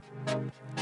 Thank you.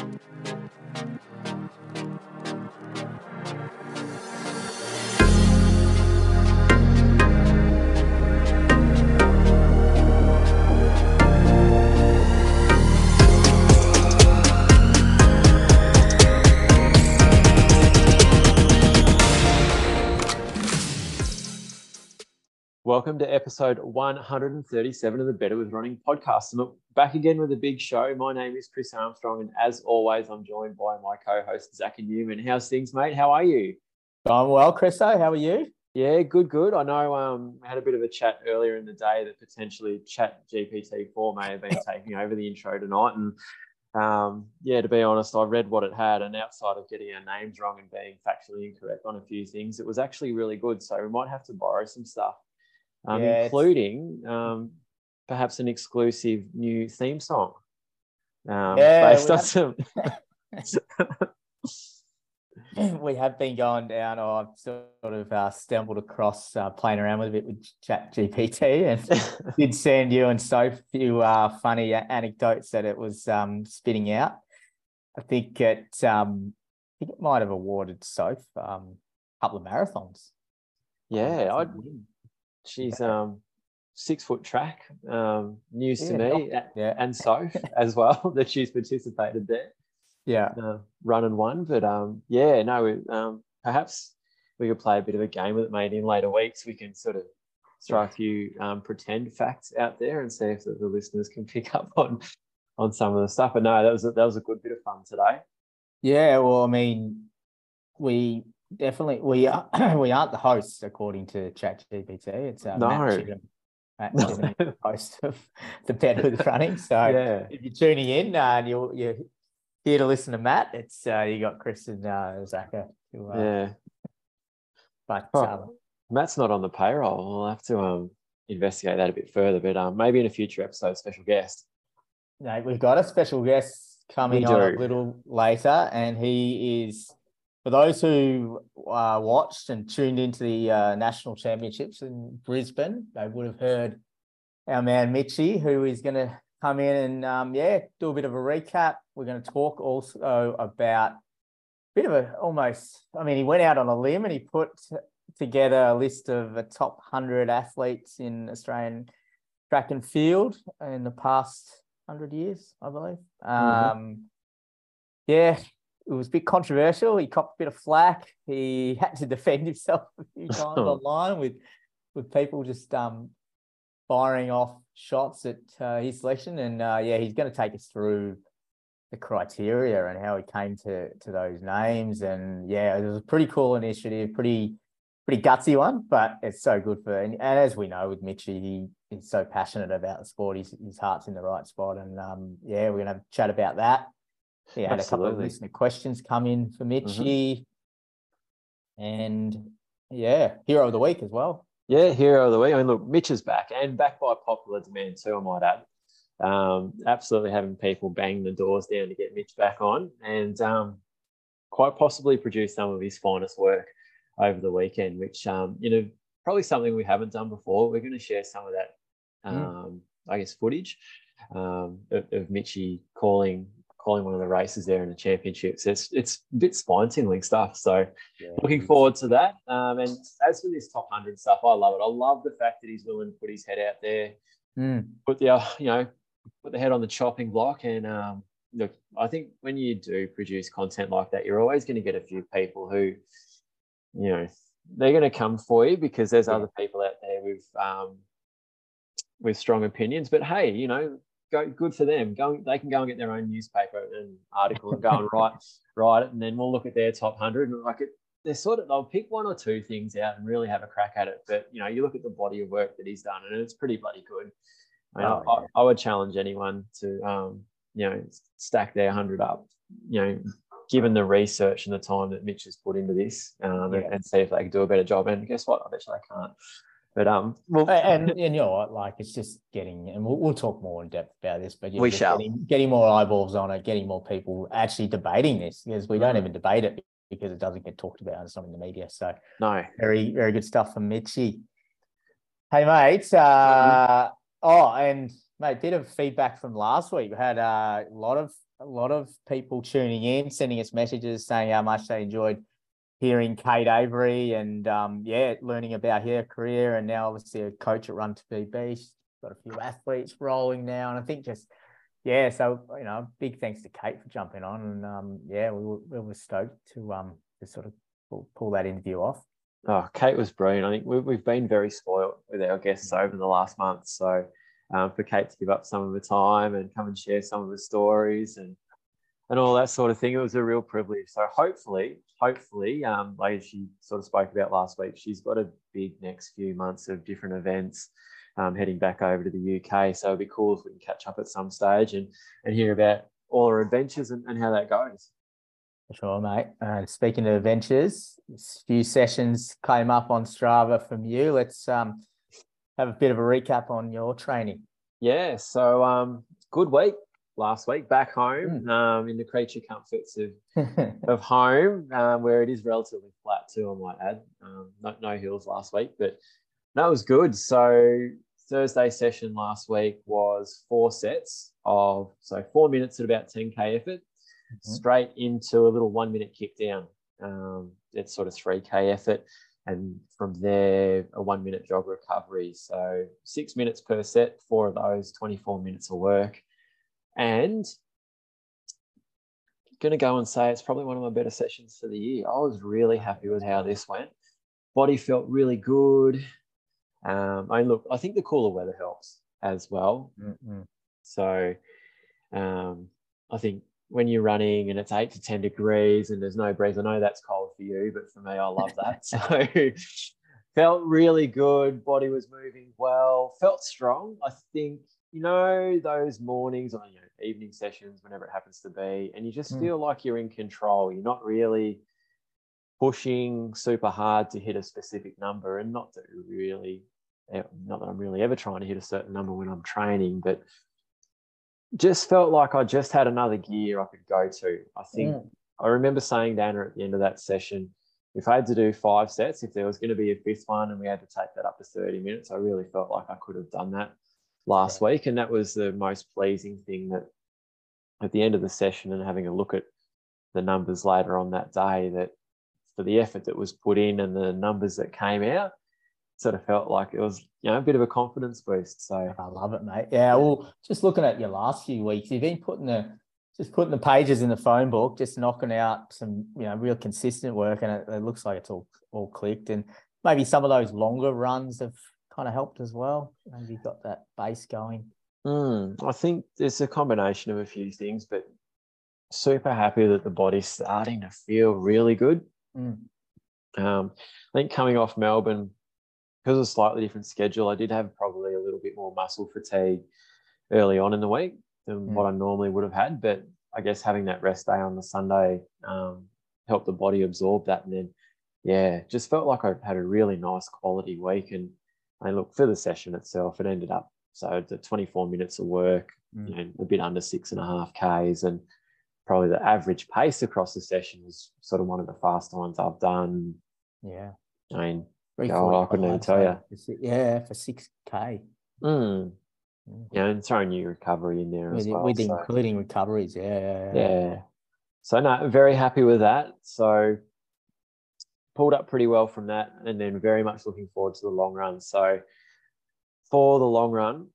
Welcome to episode 137 of the Better with Running podcast. I'm back again with a big show. My name is Chris Armstrong, and as always, I'm joined by my co-host Zacca Newman. How's things, mate? How are you? I'm well, Christo. How are you? Yeah, good, good. I know um, I had a bit of a chat earlier in the day that potentially Chat GPT-4 may have been taking over the intro tonight, and um, yeah, to be honest, I read what it had, and outside of getting our names wrong and being factually incorrect on a few things, it was actually really good. So we might have to borrow some stuff um, yeah, including um, perhaps an exclusive new theme song um, yeah, based on some. we have been going down, or I've sort of uh, stumbled across uh, playing around with a bit with Chat GPT and did send you and so few uh, funny anecdotes that it was um, spitting out. I think it, um, I think it might have awarded Soph um, a couple of marathons. Yeah, I She's um six foot track. Um, news yeah, to me, yeah. and so as well that she's participated there. Yeah, uh, run and won. But um, yeah, no, um, perhaps we could play a bit of a game with it, maybe in later weeks. We can sort of throw a few um, pretend facts out there and see if the, the, listeners can pick up on on some of the stuff. But no, that was a, that was a good bit of fun today. Yeah, well, I mean, we definitely we are we aren't the hosts according to ChatGPT. It's uh, no. Matt Chittum, Matt Chittum, host of the Better with Running. So yeah. if you're tuning in uh, and you're you're here to listen to Matt, it's uh, you got Chris and uh, Zacca. Who, uh, yeah, but oh, um, Matt's not on the payroll. We'll have to um investigate that a bit further. But um, maybe in a future episode, special guest. No, we've got a special guest coming on a little later, and he is for those who uh, watched and tuned into the uh, national championships in Brisbane, they would have heard our man Mitchy, who is going to come in and um, yeah, do a bit of a recap. We're going to talk also about a bit of a almost. I mean, he went out on a limb and he put together a list of the top hundred athletes in Australian track and field in the past hundred years, I believe. Mm-hmm. Um, yeah, it was a bit controversial. He copped a bit of flack. He had to defend himself a few times online with with people just um, firing off shots at uh, his selection. And uh, yeah, he's going to take us through the criteria and how he came to to those names. And yeah, it was a pretty cool initiative, pretty pretty gutsy one, but it's so good for. And, and as we know with Mitchy, he is so passionate about the sport. His his heart's in the right spot. And um, yeah, we're going to chat about that yeah, had Absolutely. a couple of listener questions come in for Mitchy. Mm-hmm. And yeah, hero of the week as well. Yeah, hero of the week. I mean, look, Mitch is back and back by popular demand too, I might add. Um, absolutely having people bang the doors down to get Mitch back on and um, quite possibly produce some of his finest work over the weekend, which, um, you know, probably something we haven't done before. We're going to share some of that, mm. I guess, footage um, of, of Mitchy calling calling one of the races there in the championships. It's it's a bit spine tingling stuff. So yeah, looking forward to that. Um, and as for this top hundred stuff, I love it. I love the fact that he's willing to put his head out there, mm. put the uh, you know put the head on the chopping block. And um, look, I think when you do produce content like that, you're always going to get a few people who, you know, they're going to come for you because there's yeah. other people out there with um, with strong opinions. But hey, you know, go good for them. Go, they can go and get their own newspaper and article and go and write write it, and then we'll look at their top hundred and like it. They're sort of they'll pick one or two things out and really have a crack at it. But you know, you look at the body of work that he's done, and it's pretty bloody good. I, mean, oh, yeah. I, I, would challenge anyone to um, you know stack their hundred up. You know, given the research and the time that Mitch has put into this, um, yeah. and, and, see if they can do a better job. And guess what? I bet you they can't. But um, well, and, and you know what, like it's just getting, and we'll, we'll talk more in depth about this. But we shall getting, getting, more eyeballs on it, getting more people actually debating this because we don't mm. even debate it because it doesn't get talked about. It's not in the media. So no, very very good stuff from Mitchy. Hey mates, uh, mm-hmm. oh, and mate, bit of feedback from last week. We had uh, a lot of a lot of people tuning in, sending us messages saying how much they enjoyed hearing Kate Avery and um, yeah, learning about her career and now obviously a coach at Run to PB. She's got a few athletes rolling now, and I think just yeah, so you know, big thanks to Kate for jumping on, and um, yeah, we were, we were stoked to um to sort of pull, pull that interview off. Oh, Kate was brilliant. I think we've been very spoiled with our guests over the last month. So um, for Kate to give up some of her time and come and share some of her stories and and all that sort of thing, it was a real privilege. So hopefully, hopefully, um, like she sort of spoke about last week, she's got a big next few months of different events. Um, heading back over to the UK. So it'd be cool if we can catch up at some stage and, and hear about all her adventures and, and how that goes. Sure, mate. Uh, speaking of adventures, a few sessions came up on Strava from you. Let's um, have a bit of a recap on your training. Yeah, so um, good week last week back home mm. um, in the creature comforts of of home, um, where it is relatively flat too. I might add, um, no, no hills last week, but that was good. So Thursday session last week was four sets of so four minutes at about 10k effort, mm-hmm. straight into a little one minute kick down. Um, it's sort of 3k effort and from there a one minute jog recovery so six minutes per set four of those 24 minutes of work and going to go and say it's probably one of my better sessions for the year i was really happy with how this went body felt really good um, i mean look i think the cooler weather helps as well mm-hmm. so um, i think when you're running and it's eight to 10 degrees and there's no breeze. I know that's cold for you, but for me, I love that. so felt really good. Body was moving well, felt strong. I think, you know, those mornings or you know, evening sessions, whenever it happens to be, and you just mm. feel like you're in control. You're not really pushing super hard to hit a specific number and not to really eh, not that I'm really ever trying to hit a certain number when I'm training, but just felt like I just had another gear I could go to. I think mm. I remember saying down at the end of that session, if I had to do five sets, if there was going to be a fifth one and we had to take that up to 30 minutes, I really felt like I could have done that last yeah. week. And that was the most pleasing thing that at the end of the session and having a look at the numbers later on that day, that for the effort that was put in and the numbers that came out, sort of felt like it was, you know, a bit of a confidence boost. So I love it, mate. Yeah. Well, just looking at your last few weeks, you've been putting the just putting the pages in the phone book, just knocking out some, you know, real consistent work, and it, it looks like it's all all clicked. And maybe some of those longer runs have kind of helped as well. Maybe got that base going. Mm, I think it's a combination of a few things, but super happy that the body's starting to feel really good. Mm. Um, I think coming off Melbourne, because of a slightly different schedule, I did have probably a little bit more muscle fatigue early on in the week than mm. what I normally would have had. But I guess having that rest day on the Sunday um, helped the body absorb that. And then, yeah, just felt like I had a really nice quality week. And I look for the session itself, it ended up so the 24 minutes of work, mm. you know, a bit under six and a half Ks. And probably the average pace across the session was sort of one of the faster ones I've done. Yeah. I mean, Oh, I couldn't even tell you. Yeah, for six k. Mm. Yeah, and throwing new recovery in there with, as well. With so. including recoveries, yeah, yeah, yeah. So no, very happy with that. So pulled up pretty well from that, and then very much looking forward to the long run. So for the long run,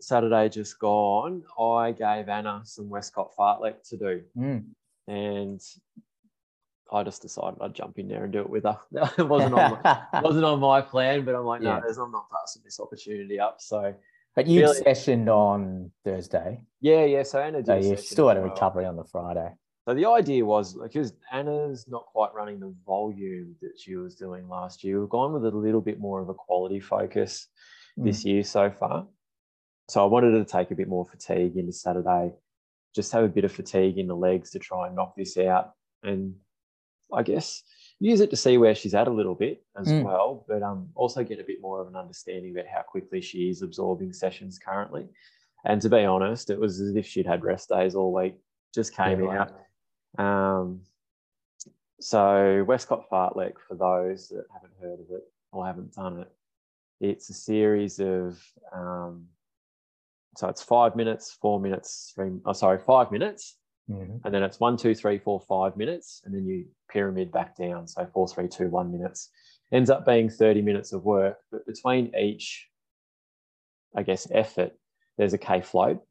Saturday just gone, I gave Anna some Westcott fartlek to do, mm. and I just decided I'd jump in there and do it with her. it wasn't on my, wasn't on my plan, but I'm like, no, yeah. I'm not passing this opportunity up. So, but you really, sessioned on Thursday. Yeah, yeah. So Anna did. So you still had a recovery on the Friday. So the idea was because Anna's not quite running the volume that she was doing last year. We've gone with a little bit more of a quality focus mm. this year so far. So I wanted to take a bit more fatigue into Saturday, just have a bit of fatigue in the legs to try and knock this out and I guess, use it to see where she's at a little bit as mm. well, but um, also get a bit more of an understanding about how quickly she is absorbing sessions currently. And to be honest, it was as if she'd had rest days all week, just came yeah, out. Um, so Westcott Fartlek, for those that haven't heard of it or haven't done it, it's a series of um, so it's five minutes, four minutes, three. Oh, sorry, five minutes, Mhm. and then it's one, two, three, four, five minutes, and then you pyramid back down. So four, three, two, one minutes. Ends up being 30 minutes of work, but between each, I guess, effort, there's a K float.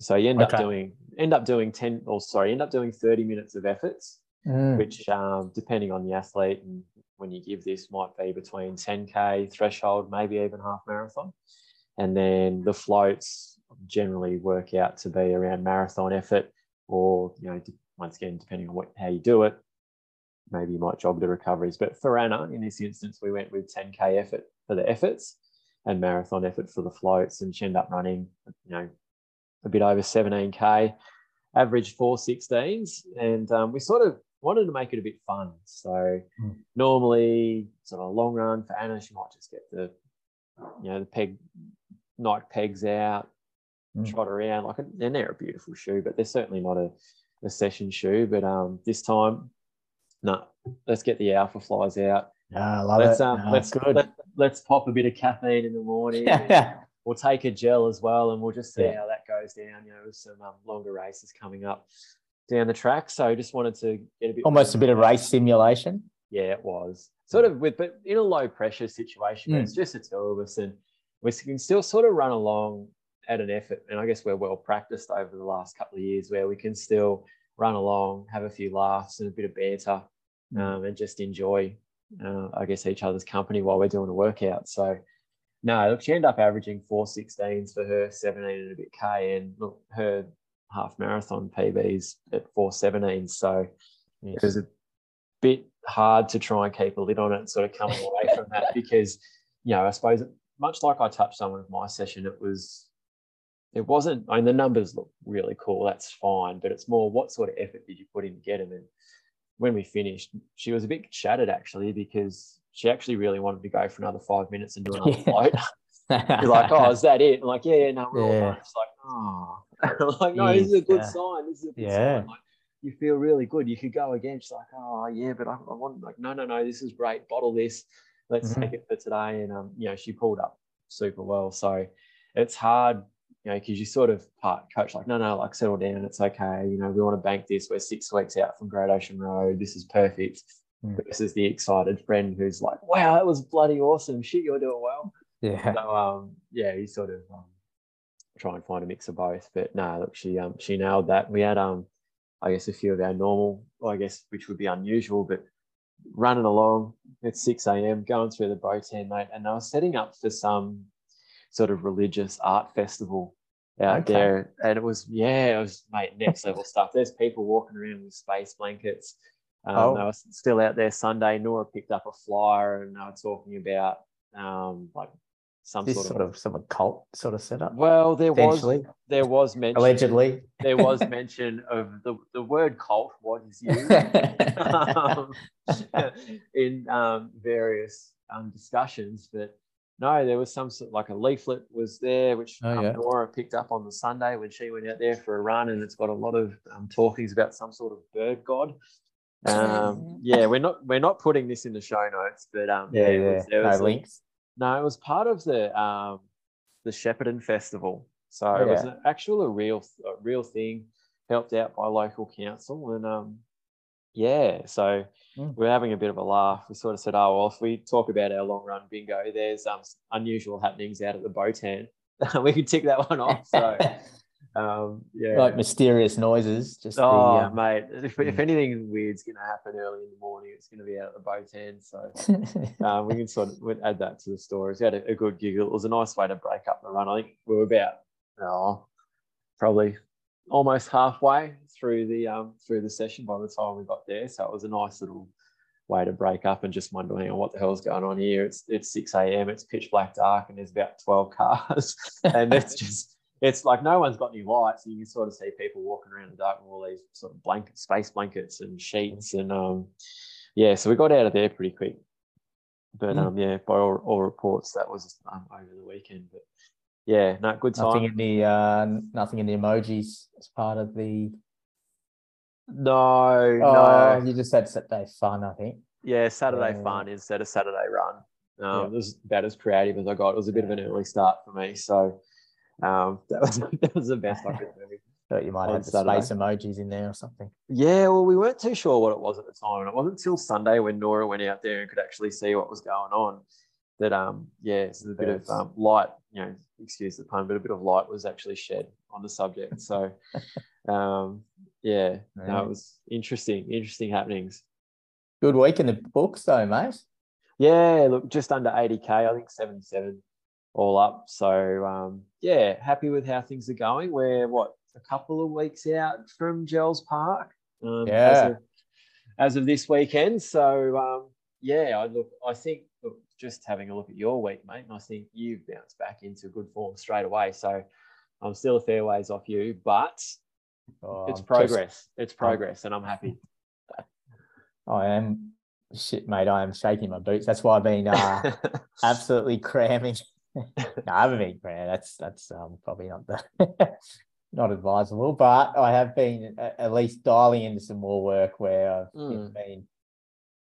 So you end Okay. up doing end up doing 10 or sorry, end up doing 30 minutes of efforts, Mm. which um, depending on the athlete and when you give this might be between 10k threshold, maybe even half marathon. And then the floats generally work out to be around marathon effort, or you know, once again, depending on what how you do it, maybe you might jog the recoveries. But for Anna, in this instance, we went with 10k effort for the efforts and marathon effort for the floats, and she ended up running, you know, a bit over 17k, averaged 416s, and um, we sort of wanted to make it a bit fun. So Mm. normally, sort of a long run for Anna, she might just get the, you know, the peg, Nike pegs out, Mm. trot around like, a, and they're a beautiful shoe, but they're certainly not a, a session shoe. But um, this time, no, let's get the alpha flies out. Ah, I love Let's it. um, Ah, let's good. Let, let's pop a bit of caffeine in the morning. we'll take a gel as well, and we'll just see Yeah. how goes down. You know, with some um, longer races coming up down the track. So just wanted to get a bit Almost a bit of race simulation. Yeah, it was sort of with, but in a low pressure situation Mm. it's just the two of us, and we can still sort of run along at an effort. And I guess we're well practiced over the last couple of years where we can still run along, have a few laughs and a bit of banter, Mm. um, and just enjoy, uh, I guess, each other's company while we're doing a workout. So, no, look, she ended up averaging four sixteens for her 17 and a bit K, and look, her half marathon PBs at 417. So it was a bit hard to try and keep a lid on it and sort of coming away from that because, you know, I suppose much like I touched on with my session, it was, it wasn't, I mean, the numbers look really cool. That's fine. But it's more what sort of effort did you put in to get them? And when we finished, she was a bit shattered actually because she actually really wanted to go for another five minutes and do another Yeah. float. You're like, oh, is that it? I'm like, yeah, yeah, no, we're all Yeah. done. It's like, oh, like, no, this is a good yeah. sign. This is a good Yeah. sign. Like, you feel really good. You could go again. She's like, oh, yeah, but I, I want like, no, no, no, this is great. Bottle this. Let's Mhm. take it for today. And um, you know, she pulled up super well. So it's hard, you know, because you sort of part coach like, no, no, like settle down. It's okay. You know, we want to bank this. We're six weeks out from Great Ocean Road. This is perfect. Mm. Is the excited friend who's like, wow, that was bloody awesome. Shit, you're doing well. yeah. So um, yeah, you sort of um, try and find a mix of both. But no, look, she um she nailed that. We had um, I guess a few of our normal, well, I guess which would be unusual, but running along at six a.m. going through the Botan, mate, and I was setting up for some sort of religious art festival out Okay. there, and it was yeah, it was mate next level stuff. There's people walking around with space blankets. Um, Oh. They were still out there Sunday. Nora picked up a flyer and they were talking about um, like some This sort, sort of some cult sort of setup. Well, there was there was mention allegedly. there was mention of the, the word cult was used um, in um, various um, discussions, but no, there was some sort like a leaflet was there, which Oh, um, yeah. Nora picked up on the Sunday when she went out there for a run, and it's got a lot of um, talkings about some sort of bird god. Um, yeah, we're not we're not putting this in the show notes, but um, yeah, there yeah. was- there no was a- links. no, it was part of the um, the Shepparton Festival. So Oh, it was yeah. an actual a real a real thing, helped out by local council, and um, yeah. So Mm. we're having a bit of a laugh. We sort of said, oh well, if we talk about our long run bingo, there's um unusual happenings out at the Botan. we could tick that one off. So um, yeah. like mysterious noises. Just Oh, the, um, mate! If, if anything weird's going to happen early in the morning, it's going to be out at the boat end. So um, we can sort of we'd add that to the stories. We had a, a good giggle. It was a nice way to break up the run. I think we were about oh, probably almost halfway through the um, through the session by the time we got there. So it was a nice little way to break up and just wonder, hang on, what the hell's going on here? It's it's six a.m. It's pitch black dark, and there's about twelve cars, and it's just. It's like no one's got any lights, and you can sort of see people walking around in the dark with all these sort of blanket, space blankets and sheets, and um, yeah. So we got out of there pretty quick, but Mm. um, yeah, by all, all reports, that was um, over the weekend. But yeah, no, good time. nothing in the uh, nothing in the emojis as part of the. No, Oh, no. you just had Saturday fun, I think. Yeah, Saturday Yeah. fun instead of Saturday run. Um, Yeah. It was about as creative as I got. It was a bit of an early start for me. So Um, that was that was the best I could do. Thought you might have space emojis in there or something. Yeah, well, we weren't too sure what it was at the time, and it wasn't until Sunday when Nora went out there and could actually see what was going on that um yeah, so a bit of um, light, you know, excuse the pun, but a bit of light was actually shed on the subject. So um yeah, yeah. no, was interesting, interesting happenings. Good week in the books though, mate. Yeah, look, just under 80k, I think 77 all up. So um yeah, happy with how things are going. We're what a couple of weeks out from Jells Park. Um, yeah. As of, as of, this weekend. So um, yeah, I look. I think look, just having a look at your week, mate, and I think you've bounced back into good form straight away. So I'm still a fair ways off you, but oh, it's progress. Just, it's progress, and I'm happy. I am shit, mate. I am shaking my boots. That's why I've been uh, absolutely cramming. no, I haven't been cramming. That's that's um, probably not the not advisable, but I have been at least dialing into some more work where I've mm. been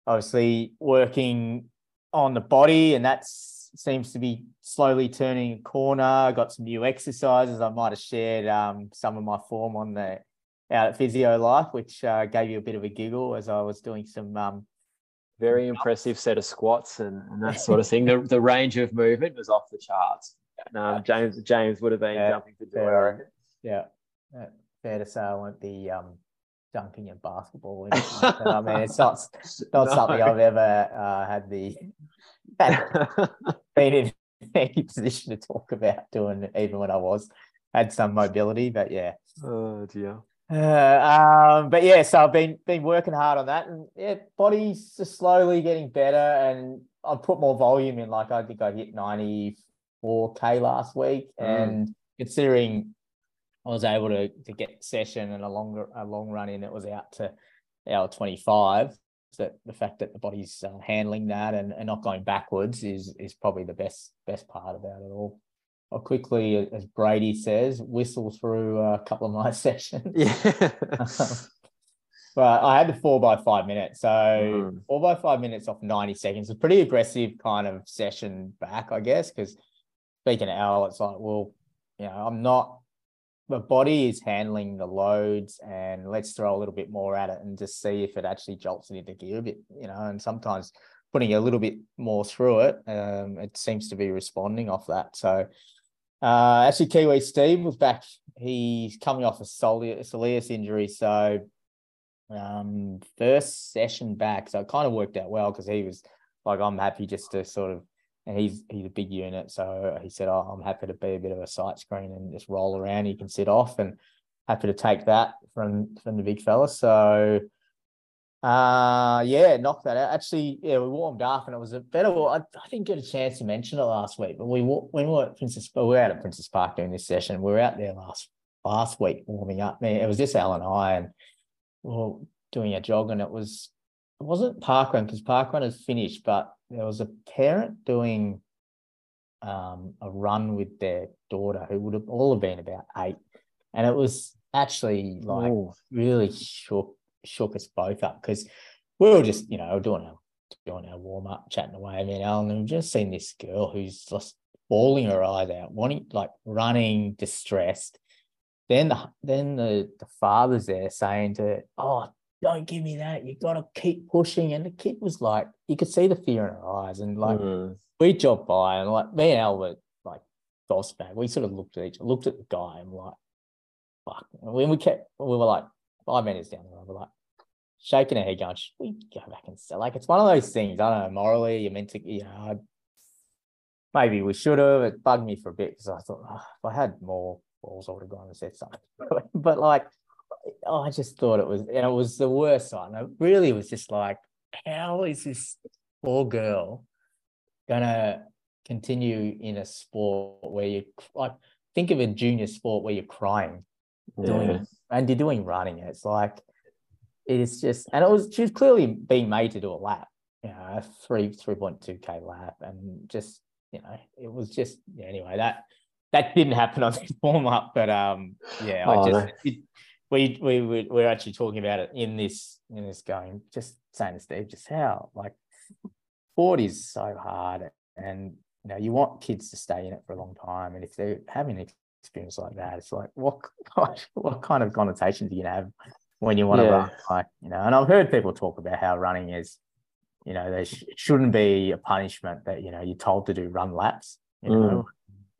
obviously working on the body, and that seems to be slowly turning a corner. I got some new exercises. I might have shared um, some of my form on the out at Physio Life, which uh, gave you a bit of a giggle as I was doing some. Um, Very impressive set of squats and, and that sort of thing. The, the range of movement was off the charts. Um, James James would have been yeah, jumping for joy. Yeah, uh, fair to say I won't be um, dunking at basketball. I mean, it's not not no. something I've ever uh, had the been in any position to talk about doing, even when I was had some mobility. But yeah. Oh dear. Uh, um, but yeah, so I've been been working hard on that, and yeah, body's just slowly getting better, and I put more volume in. Like I think I hit ninety four k last week, mm. and considering I was able to to get session and a longer a long run in. It was out to hour twenty five. That the fact that the body's uh, handling that and, and not going backwards is is probably the best best part about it all. I'll quickly, as Brady says, whistle through a couple of my sessions. Yeah. but I had the four by five minutes. So mm. four by five minutes off 90 seconds, a pretty aggressive kind of session back, I guess. Because speaking of Al, it's like, well, you know, I'm not the body is handling the loads and let's throw a little bit more at it and just see if it actually jolts it into gear a bit, you know, and sometimes putting a little bit more through it, um, it seems to be responding off that. So uh, actually Kiwi Steve was back. He's coming off a soleus injury. So um, first session back. So it kind of worked out well because he was like, I'm happy just to sort of and he's he's a big unit. So he said, "Oh, I'm happy to be a bit of a sight screen and just roll around. He can sit off, and happy to take that from from the big fella." So, uh, yeah, knock that out. Actually, yeah, we warmed up, and it was a better. I, I didn't get a chance to mention it last week, but we when we were at Princes, we were out at Princes Park doing this session. We were out there last last week warming up. Man, it was just Al and I, and we were doing a jog, and it was it wasn't parkrun because parkrun is finished, but there was a parent doing um, a run with their daughter who would have all have been about eight, and it was actually like Ooh. really shook shook us both up because we were just you know doing our doing our warm up, chatting away. I mean, Alan, and we've just seen this girl who's just bawling her eyes out, wanting like running, distressed. Then the then the the father's there saying to, "Oh, don't give me that. You've got to keep pushing. And the kid was like, you could see the fear in her eyes. And like, mm. we jogged by and like me and Albert, like, gosbag, we sort of looked at each, looked at the guy and like, fuck. And when we kept, we were like five minutes down the road, we're like, shaking her head, going, should we go back and sell? Like, it's one of those things. I don't know. Morally, you're meant to, you know, I, maybe we should have. It bugged me for a bit because I thought, oh, if I had more balls, I would have gone and said something. but like, oh, I just thought it was, and it was the worst one. It really was just like, how is this poor girl gonna continue in a sport where you like think of a junior sport where you're crying doing yeah. and you're doing running. It's like it is just, and it was she was clearly being made to do a lap, you know, a three three point two k lap, and just you know, it was just yeah, anyway that that didn't happen on this warm up, but um, yeah, oh, I just no. it, we we we we're actually talking about it in this in this going, just saying to Steve, just how like sport is so hard, and you know you want kids to stay in it for a long time, and if they're having experience like that, it's like what what kind of connotations are you have when you want yeah. to run? Like you know, and I've heard people talk about how running is, you know, there sh- shouldn't be a punishment that you know you're told to do run laps. You know, mm.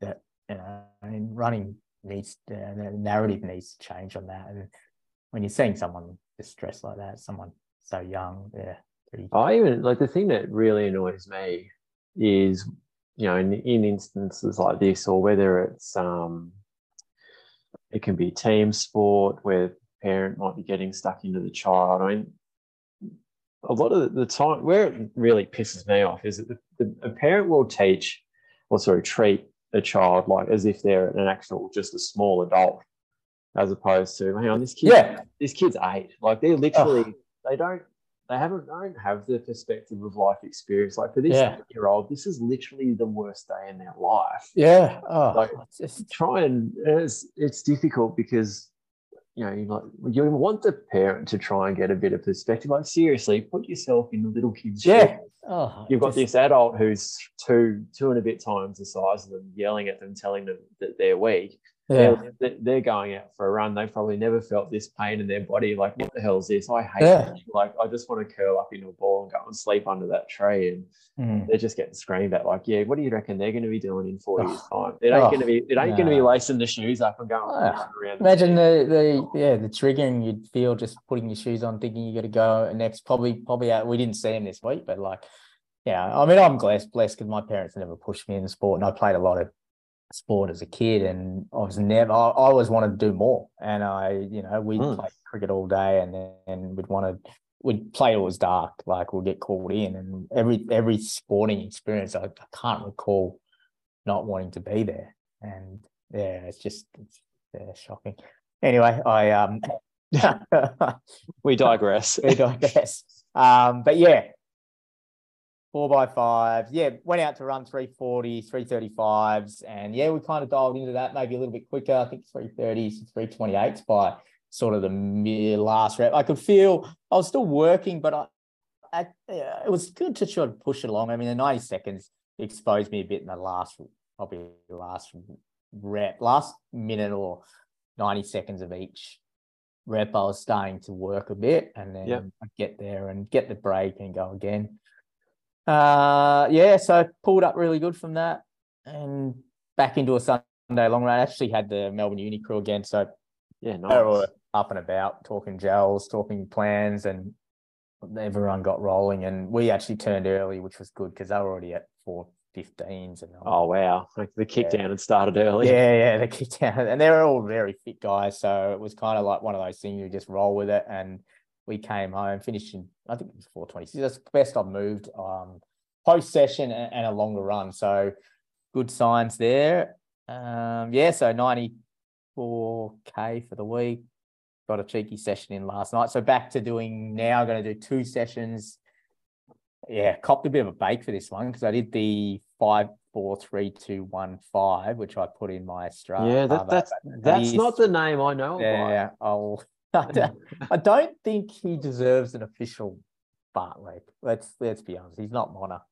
that you know, I mean, running needs uh, the narrative needs to change on that. And when you're seeing someone distressed like that, someone so young, yeah. I even like the thing that really annoys me is you know in, in instances like this or whether it's um it can be team sport where parent might be getting stuck into the child i mean a lot of the time where it really pisses me off is that the, the, a parent will teach or sorry treat a child like as if they're an actual just a small adult as opposed to hang on this kid yeah this kid's eight like they're literally oh. they don't they haven't don't have the perspective of life experience. Like for this yeah. year old, this is literally the worst day in their life. Yeah. Oh, like just try and it's it's difficult because you know, you like you want the parent to try and get a bit of perspective. Like seriously, put yourself in the little kid's yeah. Oh, You've got just... this adult who's two two and a bit times the size of them, yelling at them, telling them that they're weak yeah. They're, they're, going out for a run. They probably never felt this pain in their body. Like, what the hell is this? I hate yeah. it. Like, I just want to curl up into a ball and go and sleep under that tree. And mm. they're just getting screamed at. Like, yeah, what do you reckon they're going to be doing in four oh. years' time? It ain't oh. going to be. It ain't going to be lacing the shoes up and going oh. around. Imagine the, the yeah the triggering you'd feel just putting your shoes on, thinking you got to go next. Probably probably out. We didn't see him this week, but like. Yeah, I mean, I'm blessed, blessed because my parents never pushed me in the sport, and I played a lot of sport as a kid, and I was never. I, I always wanted to do more, and I, you know, we'd mm. play cricket all day, and then we'd want to. We'd play till it was dark, like we'd get called in, and every every sporting experience, I, I can't recall not wanting to be there, and yeah, it's just it's yeah, shocking. Anyway, I um, we digress. we digress. Um, but yeah, four by fives. Yeah, went out to run 340, 335s. And yeah, we kind of dialed into that maybe a little bit quicker. I think 330s, 328s by sort of the last rep. I could feel I was still working, but I, I it was good to sort of push along. I mean, the 90 seconds exposed me a bit in the last, probably last rep, last minute or 90 seconds of each rep. I was starting to work a bit and then yep. I get there and get the break and go again. Uh, yeah, so pulled up really good from that and back into a Sunday long run. I actually had the Melbourne Uni crew again, so yeah, nice. they were up and about talking gels, talking plans, and everyone got rolling. And we actually turned early, which was good because they were already at four 15s and oh wow like the kick yeah. down had started early yeah yeah the kick down and they were all very fit guys so it was kind of like one of those things you just roll with it and we came home, finished in, I think it was 426. That's the best I've moved um, post session and, and, a longer run. So good signs there. Um, yeah, so 94K for the week. Got a cheeky session in last night. So back to doing now, going to do two sessions. Yeah, copped a bit of a bake for this one because I did the five, four, three, two, one, five, which I put in my Strava. Yeah, that, that's that's not the name I know. Yeah, I'll I don't think he deserves an official fartlek. Let's let's be honest. He's not Mona.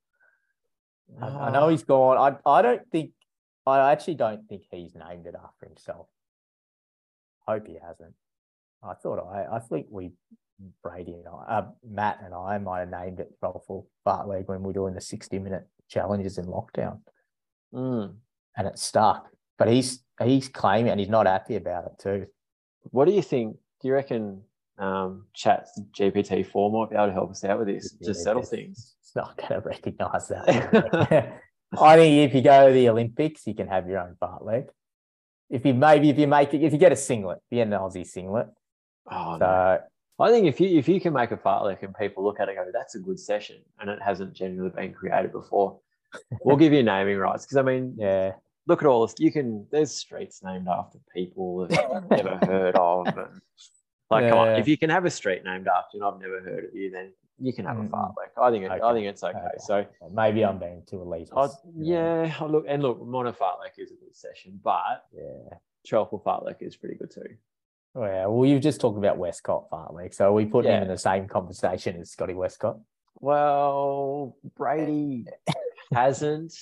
I, I know ah. he's gone. I I don't think. I actually don't think he's named it after himself. Hope he hasn't. I thought I I think we Brady and I, uh, Matt and I might have named it for Bartlett when we were doing the sixty minute challenges in lockdown, mm. and it stuck. But he's he's claiming and he's not happy about it too. What do you think do you reckon um, Chat GPT four might be able to help us out with this? Yeah, just settle things. It's not going to recognise that. I think if you go to the Olympics, you can have your own fartlek. If you maybe if you make it, if you get a singlet, be an Aussie singlet. Oh, so, no. I think if you if you can make a fartlek and people look at it and go, that's a good session, and it hasn't generally been created before, we'll give you naming rights. Because I mean, yeah, look at all this. You can there's streets named after people that I've never heard of, and like, yeah. come on, if you can have a street named after you and I've never heard of you, then you can have mm-hmm. a fartlek. I think it, okay. I think it's okay. okay. So maybe I'm being too elite. Yeah, look and look, Mona fartlek is a good session, but yeah, triple fartlek is pretty good too. Oh, yeah, well, you've just talked about Westcott fartlek, so are we put yeah. him in the same conversation as Scotty Westcott. Well, Brady hasn't.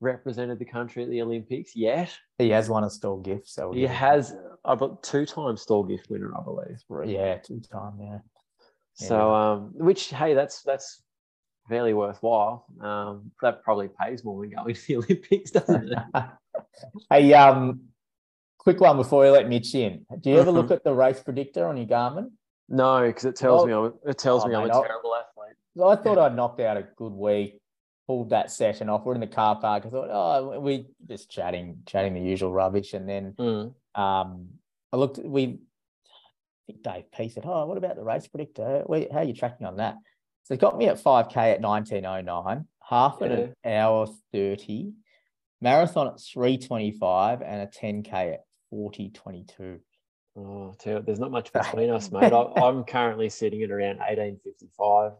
Represented the country at the Olympics yet. He has won a Stawell gift, so he has. I got two time Stawell gift winner, I believe. Yeah, two time. Yeah. So, um, which hey, that's that's fairly worthwhile. Um, that probably pays more than going to the Olympics, doesn't it? hey, um, quick one before we let Mitch in. Do you ever look at the race predictor on your Garmin? No, because it tells well, me I'm, it tells oh, me I'm a terrible athlete. I thought I'd knocked out a good week, pulled that session off. We're in the car park. I thought, oh, we just chatting, chatting the usual rubbish, and then mm. um, I looked. We, I think Dave P said, "Oh, what about the race predictor? How are you tracking on that?" So it got me at 5k at 1909, half yeah. an hour 30, marathon at 325, and a 10k at 4022. Oh, there's not much between us, mate. I, am currently sitting at around 1855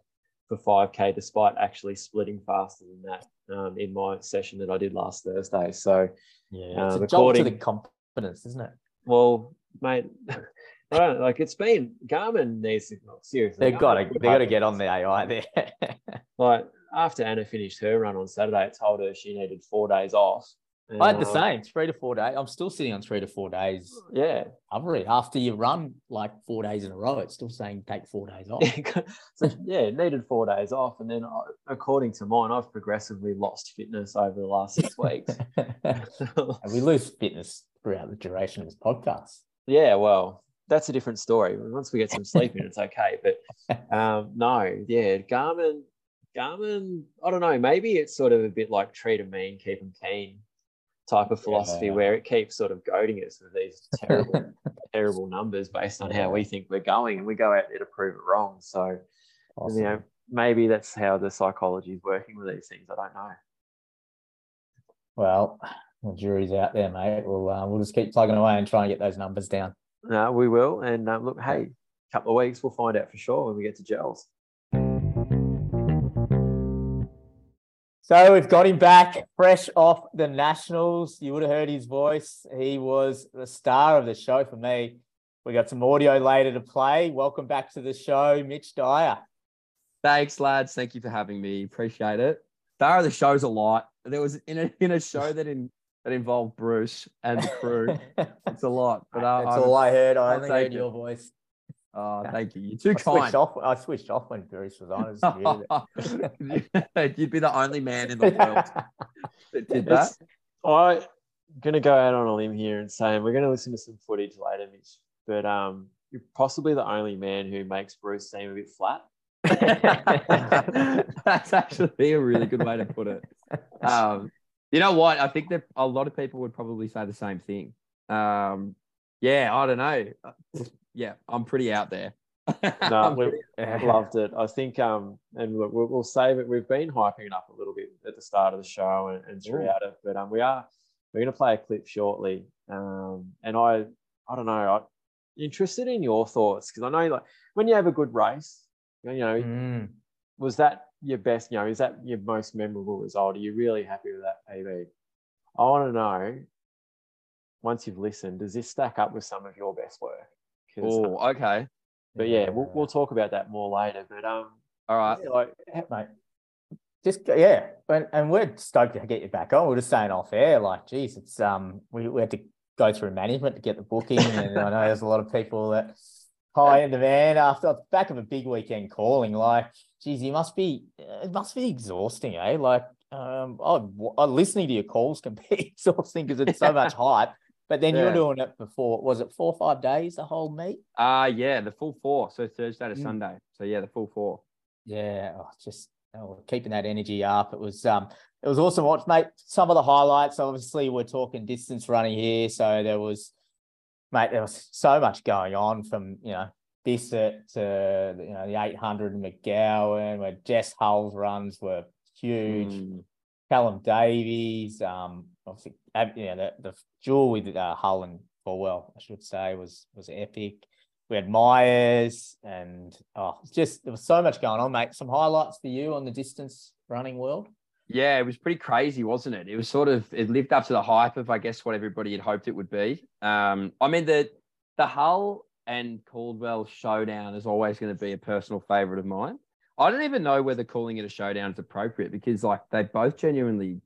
for 5K, despite actually splitting faster than that um, in my session that I did last Thursday. So, yeah, it's um, a according, to the confidence, isn't it? Well, mate, I don't like it's been Garmin needs to seriously. They've got to they got to get on the AI there. like after Anna finished her run on Saturday, it told her she needed four days off I had the same three to four days. I'm still sitting on three to four days. Yeah. Recovery after you run like four days in a row, it's still saying take four days off. so, yeah, needed four days off. And then, uh, according to mine, I've progressively lost fitness over the last six weeks. and we lose fitness throughout the duration of this podcast. Yeah, well, that's a different story. Once we get some sleep in, it's okay. But um, no, yeah, Garmin, Garmin, I don't know. Maybe it's sort of a bit like treat them mean, keep them keen type of philosophy yeah. where it keeps sort of goading us with these terrible, terrible numbers based on how we think we're going, and we go out there to prove it wrong. So, awesome. you know, maybe that's how the psychology is working with these things. I don't know. Well, the jury's out there, mate. We'll uh, we'll just keep plugging away and try and get those numbers down. No, we will. And um, look, hey, a couple of weeks we'll find out for sure when we get to Jells. So we've got him back fresh off the Nationals. You would have heard his voice. He was the star of the show for me. We got some audio later to play. Welcome back to the show, Mitch Dyer. Thanks, lads. Thank you for having me. Appreciate it. Star of the show's a lot. There was in a in a show that in that involved Bruce and the crew. it's a lot. But uh, that's I'm, all I heard. I only heard your voice. Oh, thank you. You're too I kind. Switched off, I switched off when Bruce was on. You'd be the only man in the world that did that. I'm going to go out on a limb here and say we're going to listen to some footage later, Mitch. But um, you're possibly the only man who makes Bruce seem a bit flat. That's actually a really good way to put it. Um, you know what? I think that a lot of people would probably say the same thing. Um, yeah, I don't know yeah, I'm pretty out there. no, we loved it. I think, um, and look, we'll, we'll, save it. We've been hyping it up a little bit at the start of the show and, and throughout it, but um, we are we're going to play a clip shortly. Um, and I, I don't know, I'm interested in your thoughts because I know like when you have a good race, you know, mm. was that your best? You know, is that your most memorable result? Are you really happy with that PB? I want to know. Once you've listened, does this stack up with some of your best work? Oh, okay. But yeah, we'll, we'll talk about that more later. But um, all right, yeah, like mate, just yeah, and, and we're stoked to get you back on. We're just saying off air, like, geez, it's um, we, we had to go through management to get the booking, and I know there's a lot of people that high in demand after back of a big weekend calling. Like, geez, you must be it must be exhausting, eh? Like, um, oh, listening to your calls can be exhausting because it's so much hype. But then yeah. you're doing it before, was it four or five days, the whole meet? Uh yeah, the full four. So Thursday to mm. Sunday. So yeah, the full four. Yeah, oh, just oh, keeping that energy up. It was um it was awesome watch, mate. Some of the highlights, obviously, we're talking distance running here. So there was mate, there was so much going on from you know Bisset to you know the 800 McGowan, where Jess Hull's runs were huge. Mm. Callum Davies, um, obviously, know, the, the duel with uh, Hull and Caldwell, I should say, was was epic. We had Myers, and oh, just there was so much going on, mate. Some highlights for you on the distance running world. Yeah, it was pretty crazy, wasn't it? It was sort of it lived up to the hype of, I guess, what everybody had hoped it would be. Um, I mean, the the Hull and Caldwell showdown is always going to be a personal favorite of mine. I don't even know whether calling it a showdown is appropriate because, like, they both genuinely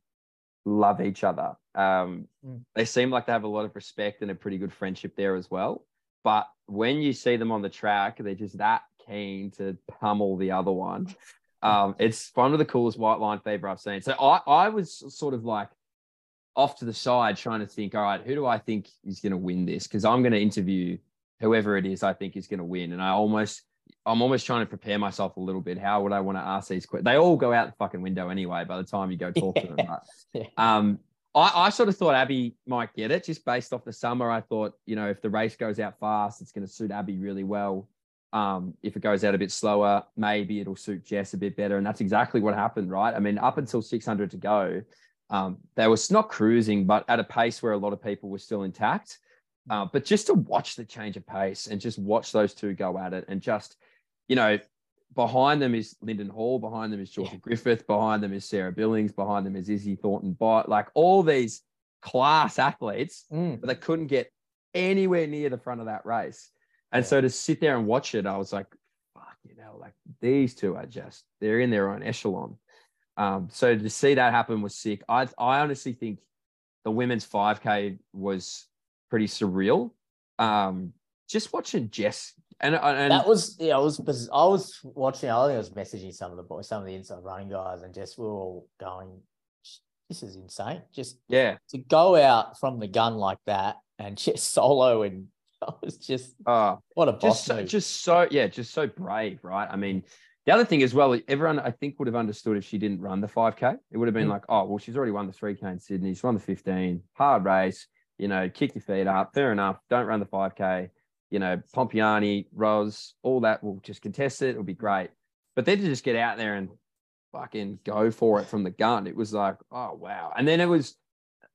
love each other. Um, Mm. They seem like they have a lot of respect and a pretty good friendship there as well. But when you see them on the track, they're just that keen to pummel the other one. Um, it's one of the coolest white line fever I've seen. So I, I was sort of like off to the side trying to think, all right, who do I think is going to win this? Because I'm going to interview whoever it is I think is going to win. And I almost, I'm almost trying to prepare myself a little bit. How would I want to ask these questions? They all go out the fucking window anyway by the time you go talk to them. Right? Yeah. Um, I, I sort of thought Abby might get it just based off the summer. I thought, you know, if the race goes out fast, it's going to suit Abby really well. Um, if it goes out a bit slower, maybe it'll suit Jess a bit better. And that's exactly what happened, right? I mean, up until 600 to go, um, they were not cruising, but at a pace where a lot of people were still intact. Uh, but just to watch the change of pace and just watch those two go at it and just, you know, behind them is Linden Hall, behind them is Georgia Griffith, behind them is Sarah Billings, behind them is Izzy Thornton Bott, like all these class athletes, Mm. but they couldn't get anywhere near the front of that race. And so to sit there and watch it, I was like, fuck, you know, like these two are just, they're in their own echelon. Um, so to see that happen was sick. I, I honestly think the women's 5K was pretty surreal. Um, just watching Jess and, and That was yeah, I was I was watching. I think I was messaging some of the boys, some of the inside running guys, and just we were all going, "This is insane!" Just yeah, to go out from the gun like that and just solo, and I was just uh, what a boss just so, move. just so yeah, just so brave, right? I mean, the other thing as well, everyone I think would have understood if she didn't run the 5K. It would have been Mm. like, oh, well, she's already won the 3K in Sydney. She's won the 15, hard race. You know, kick your feet up. Fair enough. Don't run the 5K. You know, Pompiani, Ros, all that will just contest it. It'll be great. But then to just get out there and fucking go for it from the gun, it was like, oh wow. And then it was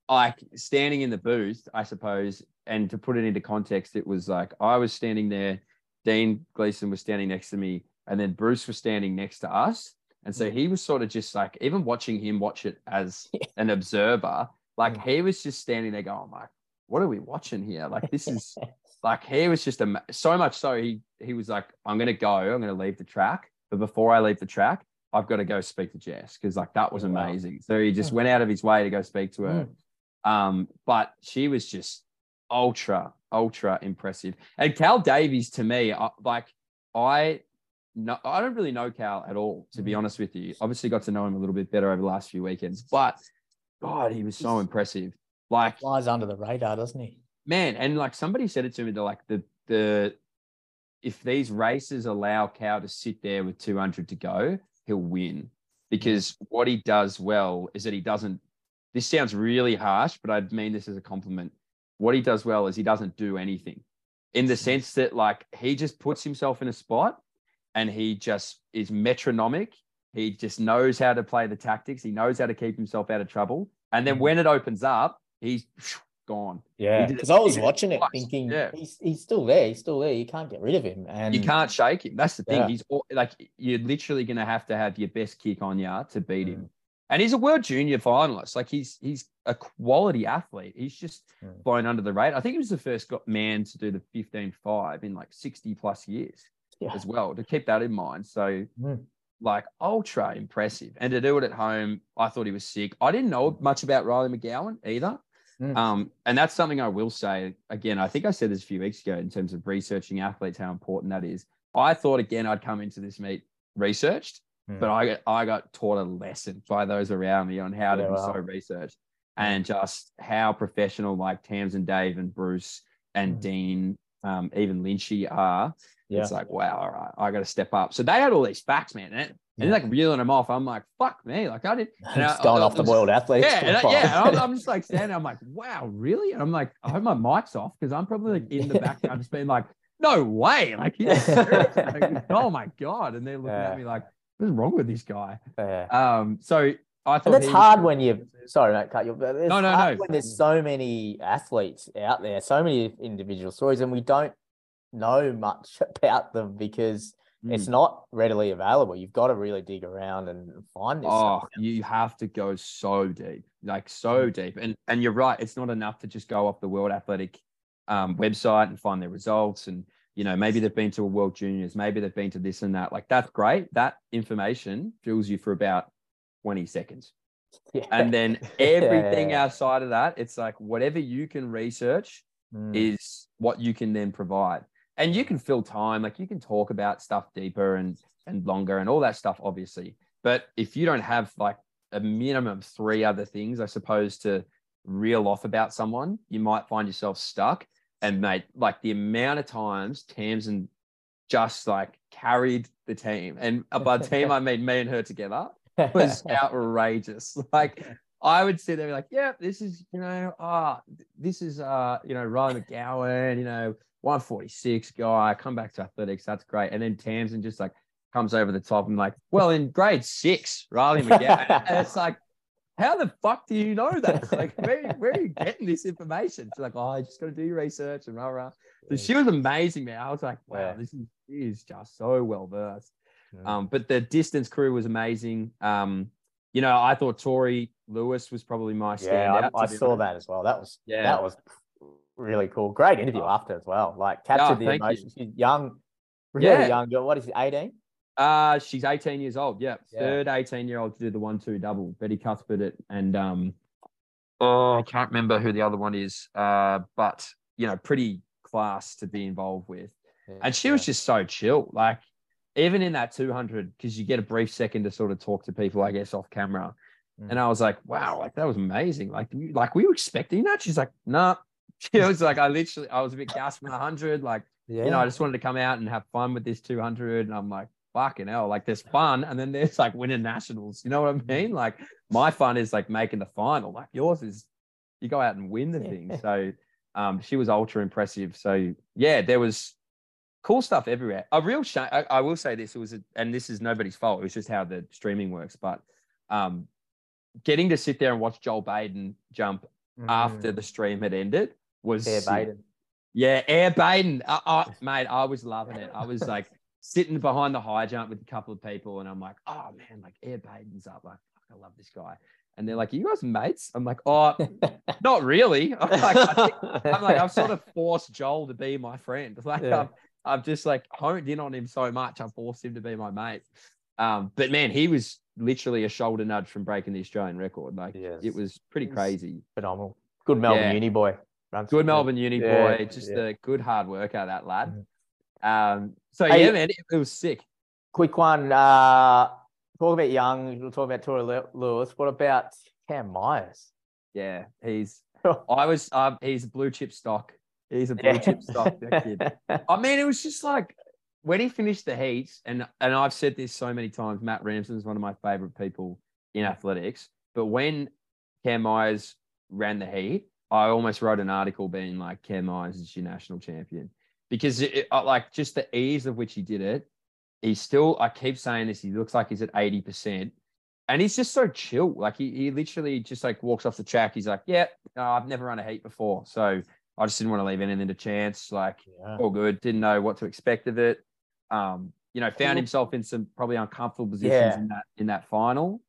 like standing in the booth, I suppose. And to put it into context, it was like I was standing there, Dean Gleason was standing next to me, and then Bruce was standing next to us. And so he was sort of just like, even watching him watch it as an observer, like he was just standing there going, like, what are we watching here? Like, this is like he was just a so much so he he was like, I'm gonna go, I'm gonna leave the track, but before I leave the track, I've got to go speak to Jess because like that was amazing. So he just Mm. went out of his way to go speak to her. Mm. Um, but she was just ultra, ultra impressive. And Cal Davies to me, I, like I no, I don't really know Cal at all, to be Mm. honest with you. Obviously got to know him a little bit better over the last few weekends, but God, he was so impressive. Like flies under the radar, doesn't he? man, and like somebody said it to me, they're like the the if these races allow Cal to sit there with 200 to go, he'll win because what he does well is that he doesn't. This sounds really harsh, but I mean this as a compliment. What he does well is he doesn't do anything, in the sense that like he just puts himself in a spot, and he just is metronomic. He just knows how to play the tactics. He knows how to keep himself out of trouble. And then Mhm. when it opens up, he's gone. Yeah, because I was he did it watching it twice, thinking yeah. he's he's still there, he's still there. You can't get rid of him, and You can't shake him. That's the thing. Yeah. He's all, like you're literally going to have to have your best kick on you to beat Mm. him. And he's a world junior finalist. Like he's he's a quality athlete. He's just Mm. blown under the radar. I think he was the first got man to do the 15-5 in like 60 plus years Yeah. as well. To keep that in mind. So Mm. like ultra impressive. And to do it at home, I thought he was sick. I didn't know much about Riley McGowan either. Mm. Um, and that's something I will say again. I think I said this a few weeks ago in terms of researching athletes, how important that is. I thought again I'd come into this meet researched, Mm. but I got I got taught a lesson by those around me on how to Yeah, be wow. so researched and just how professional like Tams and Dave and Bruce and Mm. Dean, um, even Lynchy are. yeah, It's like, wow, all right, I got to step up. So they had all these facts, man, and, and like reeling them off. I'm like, fuck me, like I did. and I- going I- off the I world athletes. yeah, and yeah. I'm, I'm just like standing. I'm like, wow, really? And I'm like, I hope my mic's off because I'm probably like in the background just being like, no way, like. Like, oh my god, and they're looking Yeah. at me like, what's wrong with this guy? Yeah. Um, so I thought And that's was hard when you sorry, mate, cut you. But it's No, no, hard no. When there's so many athletes out there, so many individual stories, and we don't know much about them because it's Mm. not readily available. You've got to really dig around and find this. Oh, stuff. you have to go so deep, like so Mm. deep. And and you're right, it's not enough to just go off the World Athletic um, website and find their results. And you know, maybe they've been to a World Juniors, maybe they've been to this and that. Like that's great. That information fills you for about 20 seconds. Yeah. And then everything Yeah. outside of that, it's like whatever you can research Mm. is what you can then provide. And you can fill time, like you can talk about stuff deeper and and longer and all that stuff, obviously. But if you don't have like a minimum of three other things, I suppose, to reel off about someone, you might find yourself stuck. And mate, like the amount of times Tamsyn just like carried the team, and by team I mean me and her together, was outrageous. Like I would sit there and be like, yeah, this is, you know, ah, this is uh, you know, Ryan McGowan, you know, 146 guy, come back to athletics, that's great. And then Tamsyn just like comes over the top and like, well, in grade six, Riley McGowan. and it's like, how the fuck do you know that? Like, where, where are you getting this information? She's like, oh, I just got to do research and rah rah. So she was amazing, man. I was like, wow, Yeah. this is, she is just so well versed. Um, but the distance crew was amazing. Um, you know, I thought Torrie Lewis was probably my standout. yeah, I, I saw honest. that as well. That was Yeah. that was really cool. Great interview Oh. after as well. Like captured the thank you. emotions. She's young, really Yeah. young girl. What is she, 18? Uh, she's 18 years old. Yeah. Yeah. Third 18 year old to do the one two double. Betty Cuthbert it and um oh I can't remember who the other one is. Uh, but you know, pretty class to be involved with. And she was just so chill. Like even in that 200, because you get a brief second to sort of talk to people, I guess, off camera. Mm. And I was like, wow, like that was amazing. Like, we- like were you expecting that. She's like, nah. She was like, I literally, I was a bit gassed from 100. Like, yeah. you know, I just wanted to come out and have fun with this 200. And I'm like, fucking hell, like there's fun. And then there's like winning nationals. You know what I mean? Like my fun is like making the final. Like yours is you go out and win the thing. So um, she was ultra impressive. So yeah, there was cool stuff everywhere. A real shame. I, I will say this: it was, a, and this is nobody's fault. It was just how the streaming works. But um, getting to sit there and watch Joel Baden jump after Mm. the stream had ended was sick. Baden. Yeah, Air Baden. I, I, mate, I was loving it. I was like sitting behind the high jump with a couple of people, and I'm like, oh man, like Air Baden's up. Like, fuck, I love this guy. And they're like, you guys mates? I'm like, oh, not really. I'm like, I I'm like, I've sort of forced Joel to be my friend. Like, Yeah. I've, I've just like honed in on him so much. I forced him to be my mate. Um, but man, he was literally a shoulder nudge from breaking the Australian record. Like, Yes. it was pretty crazy. Phenomenal. Good Melbourne Yeah. uni boy. Runs Good Melbourne uni Yeah, boy, just yeah. a good hard worker, that lad. Um, so Hey- yeah, man, it, it was sick. Quick one. Uh, talk about young. We'll talk about Torrie Lewis. What about Cam Myers? Yeah, he's. I was. Um, he's a blue chip stock. He's a blue chip stock. That kid. I mean, it was just like when he finished the heats, and and I've said this so many times. Matt Ramsden is one of my favorite people in athletics. But when Cam Myers ran the heat, I almost wrote an article being like, Cam Myers is your national champion because it, uh, like just the ease of which he did it. He's still. I keep saying this. He looks like he's at eighty percent. And he's just so chill. Like he, he literally just like walks off the track. He's like, yeah, no, I've never run a heat before. So I just didn't want to leave anything to chance. Like Yeah. all good. Didn't know what to expect of it. Um, you know, found himself in some probably uncomfortable positions Yeah. in that in that final.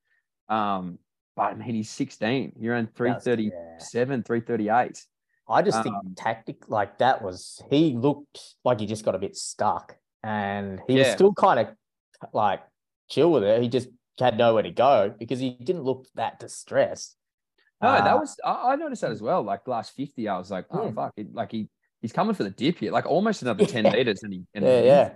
Um, but I mean, he's 16. You're on 337, 338. I just think Um, tactic like that was he looked like he just got a bit stuck, and he was still kind of like chill with it. He just had nowhere to go because he didn't look that distressed. No, that Uh, was I, I noticed that as well. Like last 50, I was like, oh Hmm. fuck, it, like he he's coming for the dip here, like almost another 10 Yeah. meters, and he and yeah, wins.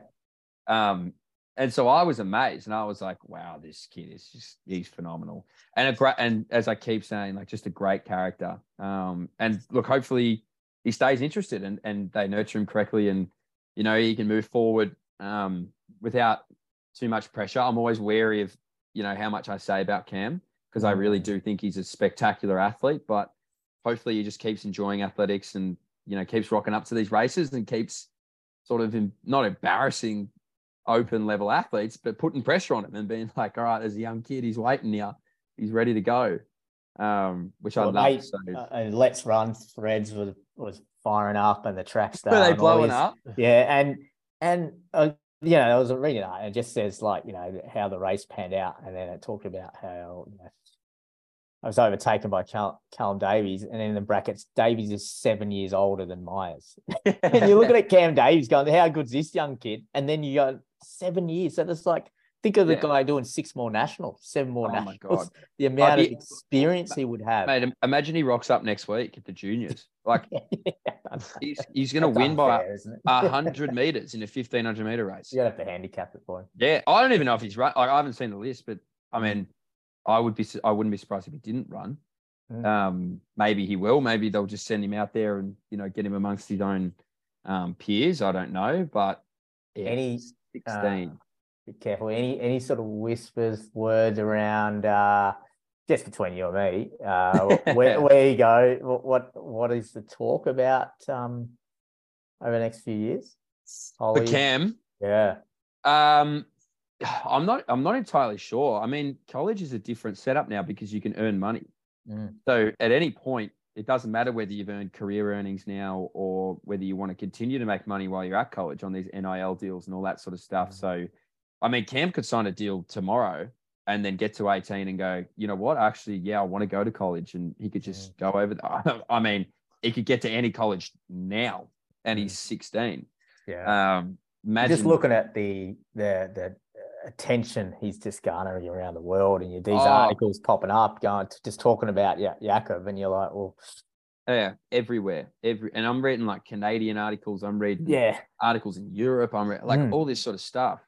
yeah. Um, and so I was amazed, and I was like, "Wow, this kid is just he's phenomenal." And a great, and as I keep saying, like just a great character. Um, and look, hopefully he stays interested, and and they nurture him correctly, and you know he can move forward um, without too much pressure. I'm always wary of you know how much I say about Cam because I really Mm. do think he's a spectacular athlete, but hopefully he just keeps enjoying athletics and you know keeps rocking up to these races and keeps sort of em- not embarrassing open level athletes, but putting pressure on him and being like, all right, there's a young kid, he's waiting here, he's ready to go. Um, which I Well, love. mate, So Uh, and Let's Run threads was was firing up, and the track star. were they blowing up? Yeah, and and uh, you know, there was a reading that, and it just says like you know how the race panned out, and then it talked about how you know, I was overtaken by Cal- Callum Davies, and then in the brackets, Davies is seven years older than Myers. and you're looking at Cam Davies going, how good's this young kid? And then you go seven years, so that's like Think of the Yeah. guy doing six more nationals, seven more Oh my nationals. God. The amount be- of experience he would have. Mate, imagine he rocks up next week at the juniors. Like he's he's gonna win by unfair, a hundred meters in a fifteen hundred meter race. You have to handicap it for him. Yeah, I don't even know if he's run. Like, I haven't seen the list, but I Mm. mean, I would be. I wouldn't be surprised if he didn't run. Mm. Um, maybe he will. Maybe they'll just send him out there and you know get him amongst his own um, peers. I don't know, but yeah, Any, sixteen. Uh, be careful. Any any sort of whispers, words around uh just between you and me, uh where where you go, what what is the talk about um over the next few years? Holly? Cam, Yeah. um, I'm not. I'm not entirely sure. I mean, college is a different setup now because you can earn money. Mm. So at any point, it doesn't matter whether you've earned career earnings now or whether you want to continue to make money while you're at college on these NIL deals and all that sort of stuff. Mhm. So, I mean, Cam could sign a deal tomorrow and then get to 18 and go, you know what? Actually, yeah, I want to go to college. And he could just go over. The, I mean, he could get to any college now and he's 16. Yeah. Um, imagine just looking at the the the attention he's just garnering around the world, and you these Oh. articles popping up, going just talking about yeah Jakob, and you're like, well, yeah, everywhere. Every and I'm reading like Canadian articles. I'm reading yeah, articles in Europe. I'm like Mm. all this sort of stuff,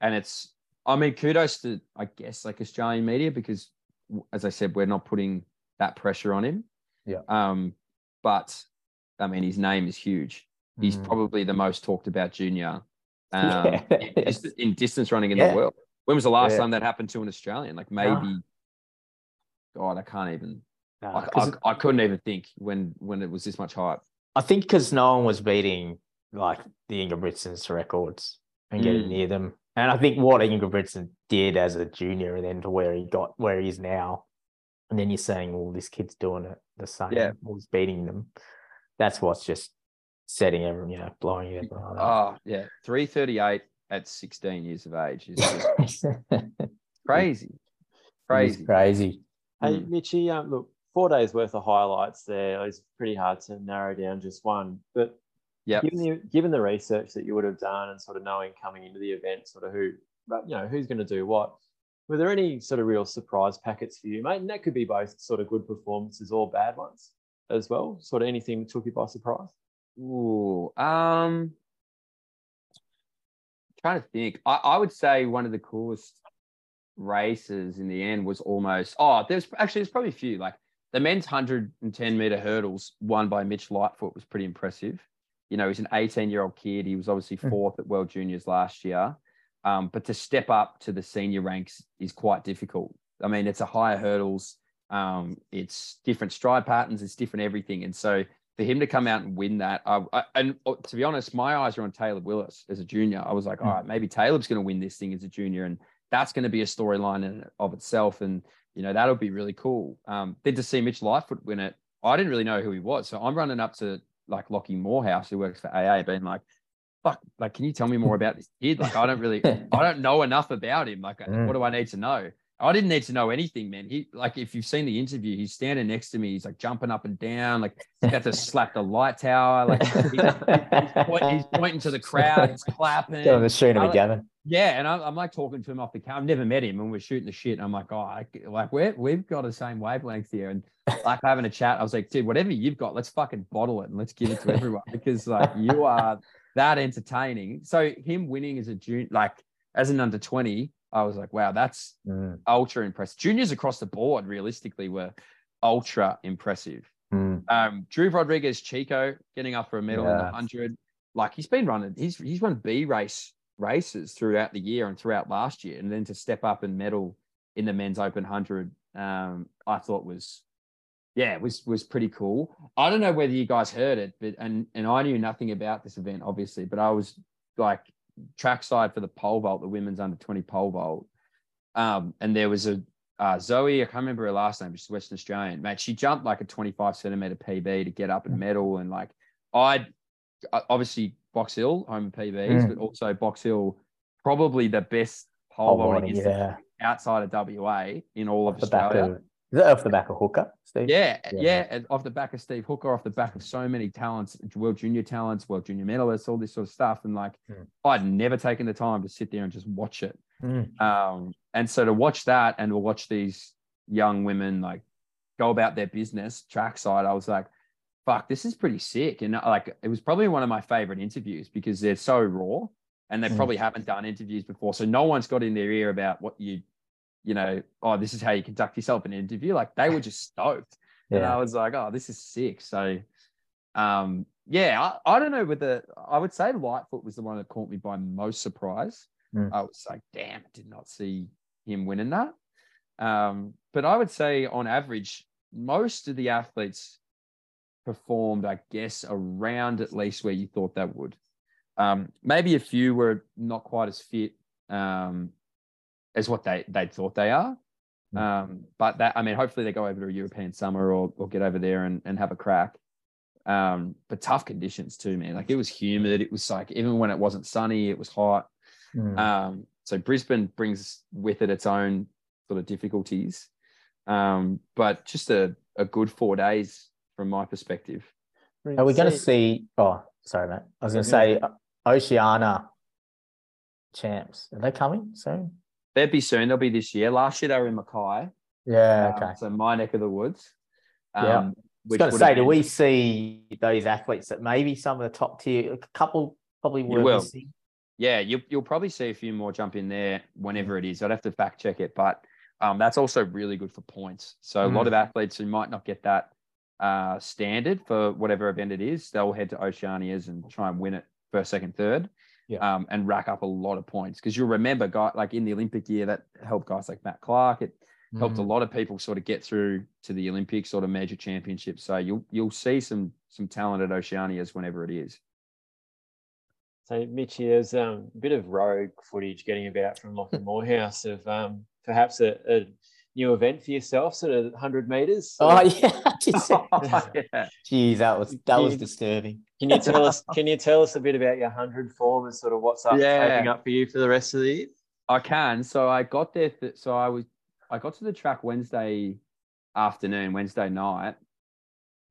and it's. I mean, kudos to I guess like Australian media because, as I said, we're not putting that pressure on him. Yeah. Um, but I mean, his name is huge. He's Mm. probably the most talked about junior um, Yeah. in, dis- in distance running in Yeah. the world. When was the last Yeah. time that happened to an Australian? Like maybe. God, I can't even. Nah, I, I, I couldn't even think when when it was this much hype. I think because no one was beating like the Ingebrigtsens records and getting Mm. near them. And I think what Ingebrigtsen did as a junior and then to where he got where he is now, and then you're saying, well, this kid's doing it the same, Yeah. he's beating them. That's what's just setting everyone, you know, blowing everyone up. Oh yeah, three thirty eight at sixteen years of age is just crazy, Crazy. crazy. crazy. Hey, Mm. Mitchy, um, look, four days worth of highlights there. It's pretty hard to narrow down just one. But yeah, given the given the research that you would have done and sort of knowing coming into the event, sort of who, you know, who's going to do what, were there any sort of real surprise packets for you, mate? And that could be both sort of good performances or bad ones as well. Sort of anything that took you by surprise. Ooh, um, trying to think. I, I would say one of the coolest races in the end was almost. Oh, there's actually there's probably a few. Like the men's 110 meter hurdles won by Mitch Lightfoot was pretty impressive. You know, he's an 18 year old kid. He was obviously Hmm. fourth at World Juniors last year. Um, but to step up to the senior ranks is quite difficult. I mean, it's a higher hurdles. Um, it's different stride patterns. It's different everything. And so for him to come out and win that, I, I, and uh, to be honest, my eyes are on Taylor Willis as a junior. I was like, Hmm. all right, maybe Taylor's going to win this thing as a junior, and that's going to be a storyline in of itself. And you know that'll be really cool. Um, then to see Mitch Lightfoot win it, I didn't really know who he was, so I'm running up to like Lockie Morehouse, who works for AA, being like, "Fuck, like, can you tell me more about this kid? Like, I don't really, I don't know enough about him. Like, Mm. what do I need to know?" I didn't need to know anything, man. He like if you've seen the interview, he's standing next to me. He's like jumping up and down, like he's to slap the light tower. Like he- point- he's pointing to the crowd, he's clapping. Going to shoot him again. Yeah, and I'm, I'm like talking to him off the camera. I've never met him, and we're shooting the shit. And I'm like, oh, I, like we're we've got the same wavelength here, and like having a chat. I was like, dude, whatever you've got, let's fucking bottle it and let's give it to everyone because like you are that entertaining. So him winning as a junior, like as an under twenty, I was like, wow, that's Mm, ultra impressive. Juniors across the board, realistically, were ultra impressive. mm. Um, Drew Rodriguez Chico getting up for a medal in the hundred. Like he's been running, he's he's run B race races throughout the year and throughout last year, and then to step up and medal in the men's open hundred, um, I thought was, yeah, was was pretty cool. I don't know whether you guys heard it, but and and I knew nothing about this event obviously, but I was like trackside for the pole vault, the women's under twenty pole vault, um, and there was a uh, Zoe, I can't remember her last name, she's Western Australian. Mate, she jumped like a 25 centimeter PB to get up and medal. And like, I obviously Box Hill, home of PBs, Mm. but also Box Hill, probably the best pole vaulting yeah. outside of WA in all of Off the back Australia. Is that off the back of Hooker, Steve? Yeah, yeah, yeah, off the back of Steve Hooker, off the back of so many talents, world junior talents, world junior medalists, all this sort of stuff. And like, mm. I'd never taken the time to sit there and just watch it. Mm. Um, and so to watch that and to watch these young women like go about their business trackside, I was like, fuck, this is pretty sick. And like, it was probably one of my favorite interviews because they're so raw and they mm. probably haven't done interviews before. So no one's got in their ear about what you you know, oh, this is how you conduct yourself in an interview. Like they were just stoked. Yeah. And I was like, oh, this is sick. So um, yeah, I, I don't know whether I would say Lightfoot was the one that caught me by most surprise. Mm. I was like, damn, I did not see him winning that. Um, but I would say on average, most of the athletes performed, I guess, around at least where you thought that would. Um, maybe a few were not quite as fit. Um, is what they they thought they are. Hmm. Um, but that I mean, hopefully they go over to a European summer or or get over there and, and have a crack. Um, but tough conditions too, man. Like it was humid. It was like even when it wasn't sunny, it was hot. Mm. Um, so Brisbane brings with it its own sort of difficulties. Um, but just a, a good four days from my perspective. Are we going to see? Oh, sorry, mate. I was going to say Oceania champs. Are they coming soon? They'll be soon. They'll be this year. Last year they were in Mackay. Yeah. Um, okay. so my neck of the woods. Um, yeah. I was going to say, been... do we see those athletes that maybe some of the top tier, a couple probably will. Missing? Yeah, you'll, you'll probably see a few more jump in there whenever it is. I'd have to fact check it, but um, that's also really good for points. So mm. a lot mm. of athletes who might not get that uh, standard for whatever event it is, they'll head to Oceanias and try and win it first, second, third yeah. um, and rack up a lot of points. Because you'll remember, guy like in the Olympic year, that helped guys like Matt Clarke. It mm. helped a mm. lot of people sort of get through to the Olympics, sort of major championships. So you'll you'll see some some talented Oceanias whenever it is. So Mitchy, there's um, a bit of rogue footage getting about from Lachlan Moorhouse of um, perhaps a, a new event for yourself, sort of 100 meters. Oh yeah, oh, yeah. Geez, that was that was disturbing. Can you tell us? Can you tell us a bit about your 100 form and sort of what's up yeah. shaping up for you for the rest of the year? I can. So I got there. Th- so I was I got to the track Wednesday afternoon, Wednesday night,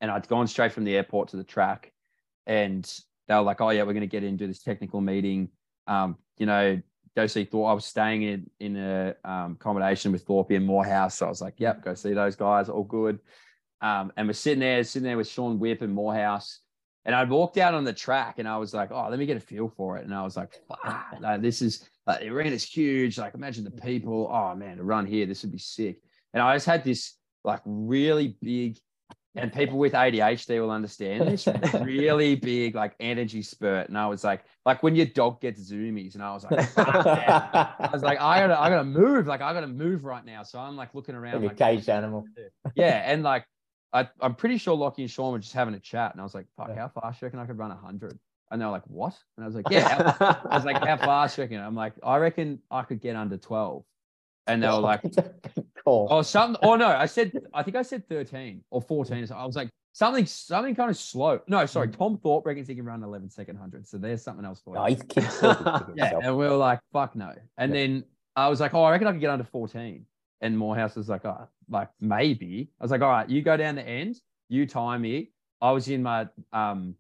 and I'd gone straight from the airport to the track, and they were like, "Oh yeah, we're going to get into this technical meeting. Um, you know, go see Thor. I was staying in in a um, accommodation with Thorpe and Morehouse, so I was like, "Yep, go see those guys, all good." Um, and we're sitting there, sitting there with Sean Whip and Morehouse, And I walked out on the track and I was like, oh, let me get a feel for it. And I was like, like, this is like the arena's huge. Like, imagine the people. Oh man, to run here, this would be sick. And I just had this like really big and people with ADHD will understand this really big like energy spurt. And I was like, like when your dog gets zoomies, and I was like, I was like, I gotta, I gotta move, like I gotta move right now. So I'm like looking around, like, like a caged animal. Yeah, and like I, I'm pretty sure Lockie and Sean were just having a chat, and I was like, fuck, yeah. how fast do you reckon I could run hundred? And they were like, what? And I was like, yeah. I was like, how fast do you reckon? I'm like, I reckon I could get under 12. And they were like, oh, something. Oh no, I said, I think I said 13 or 14. So I was like, something, something kind of slow. No, sorry. Mm. Tom Thorpe reckons he can run 11 second hundred. So there's something else for you. Oh, he's yeah. And we were like, fuck no. And yeah. then I was like, oh, I reckon I could get under 14. And Moorhouse was like, oh, like maybe. I was like, all right, you go down the end, you time me. I was in my um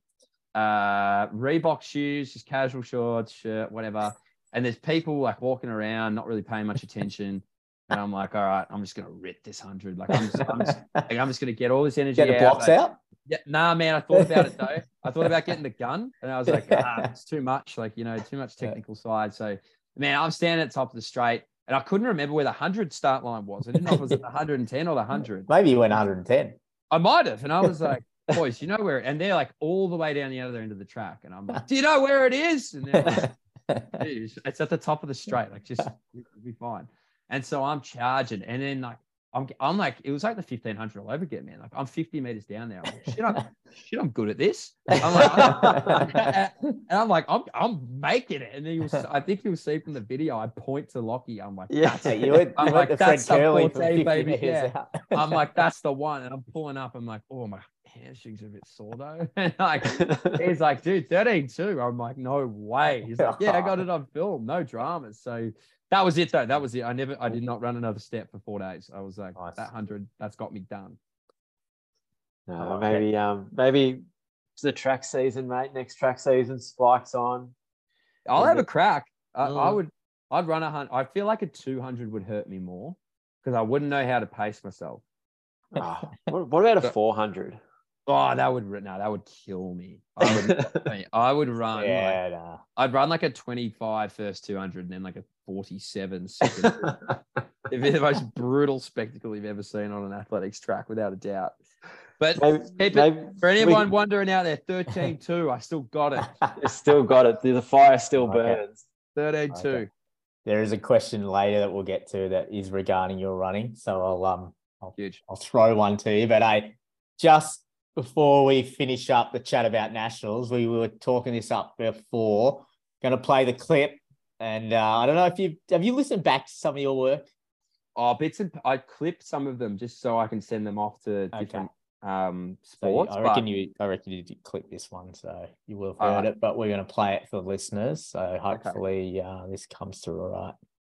uh Reebok shoes, just casual shorts, shirt, whatever and there's people like walking around, not really paying much attention. And I'm like, all right, I'm just gonna rip this hundred. Like I'm just, I'm just, like, I'm just gonna get all this energy. Get the blocks like, out. Yeah, nah, man. I thought about it though. I thought about getting the gun, and I was like, ah, it's too much. Like you know, too much technical side. So, man, I'm standing at the top of the straight, and I couldn't remember where the hundred start line was. I didn't know if it was at the 110 or the hundred. Maybe you went 110. I might have, and I was like, boys, you know where? And they're like all the way down the other end of the track, and I'm like, do you know where it is? And they're like, it's at the top of the straight. Like just be fine. And so I'm charging, and then like I'm, I'm like, it was like the 1500 all over again, man. Like I'm 50 meters down there. I'm like, shit, I'm, shit, I'm good at this. I'm like, I'm, and I'm like, I'm, I'm making it. And then you'll, I think you'll see from the video, I point to Lockie. I'm like, yeah, you would, I'm like, that's the 14, baby. Yeah. I'm like, that's the one. And I'm pulling up. I'm like, oh my hamstrings a bit sore though. And like, he's like, dude, 13 too. I'm like, no way. He's like, yeah, I got it on film. No dramas. So that was it though. That was it. I never, I did not run another step for four days. I was like, Nice. that hundred, that's got me done. No, Oh, maybe um maybe it's the track season, mate. Next track season, spikes on. I'll have a crack. I, I Mm. would, I'd run a hundred. I feel like a two hundred would hurt me more because I wouldn't know how to pace myself. Oh, what, about a four hundred? Oh, that would no, that would kill me. I would, I would run. like- yeah, nah. I'd run like a 25 first 200 and then like a 47 second. It'd be the most brutal spectacle you've ever seen on an athletics track, without a doubt. But maybe, it- maybe for we- anyone wondering out there, 13 2, I still got it. still got it. The fire still burns. 13 2. Okay. There is a question later that we'll get to that is regarding your running. So I'll um Huge. I'll throw one to you. But I just before we finish up the chat about nationals, we were talking this up before. Going to play the clip, and uh, I don't know if you have you listened back to some of your work. Oh, bits and I clipped some of them just so I can send them off to Okay. different um So sports. I reckon but you, I reckon you did clip this one, so you will have heard right. it. But we're going to play it for the listeners. So hopefully uh, this comes through all right.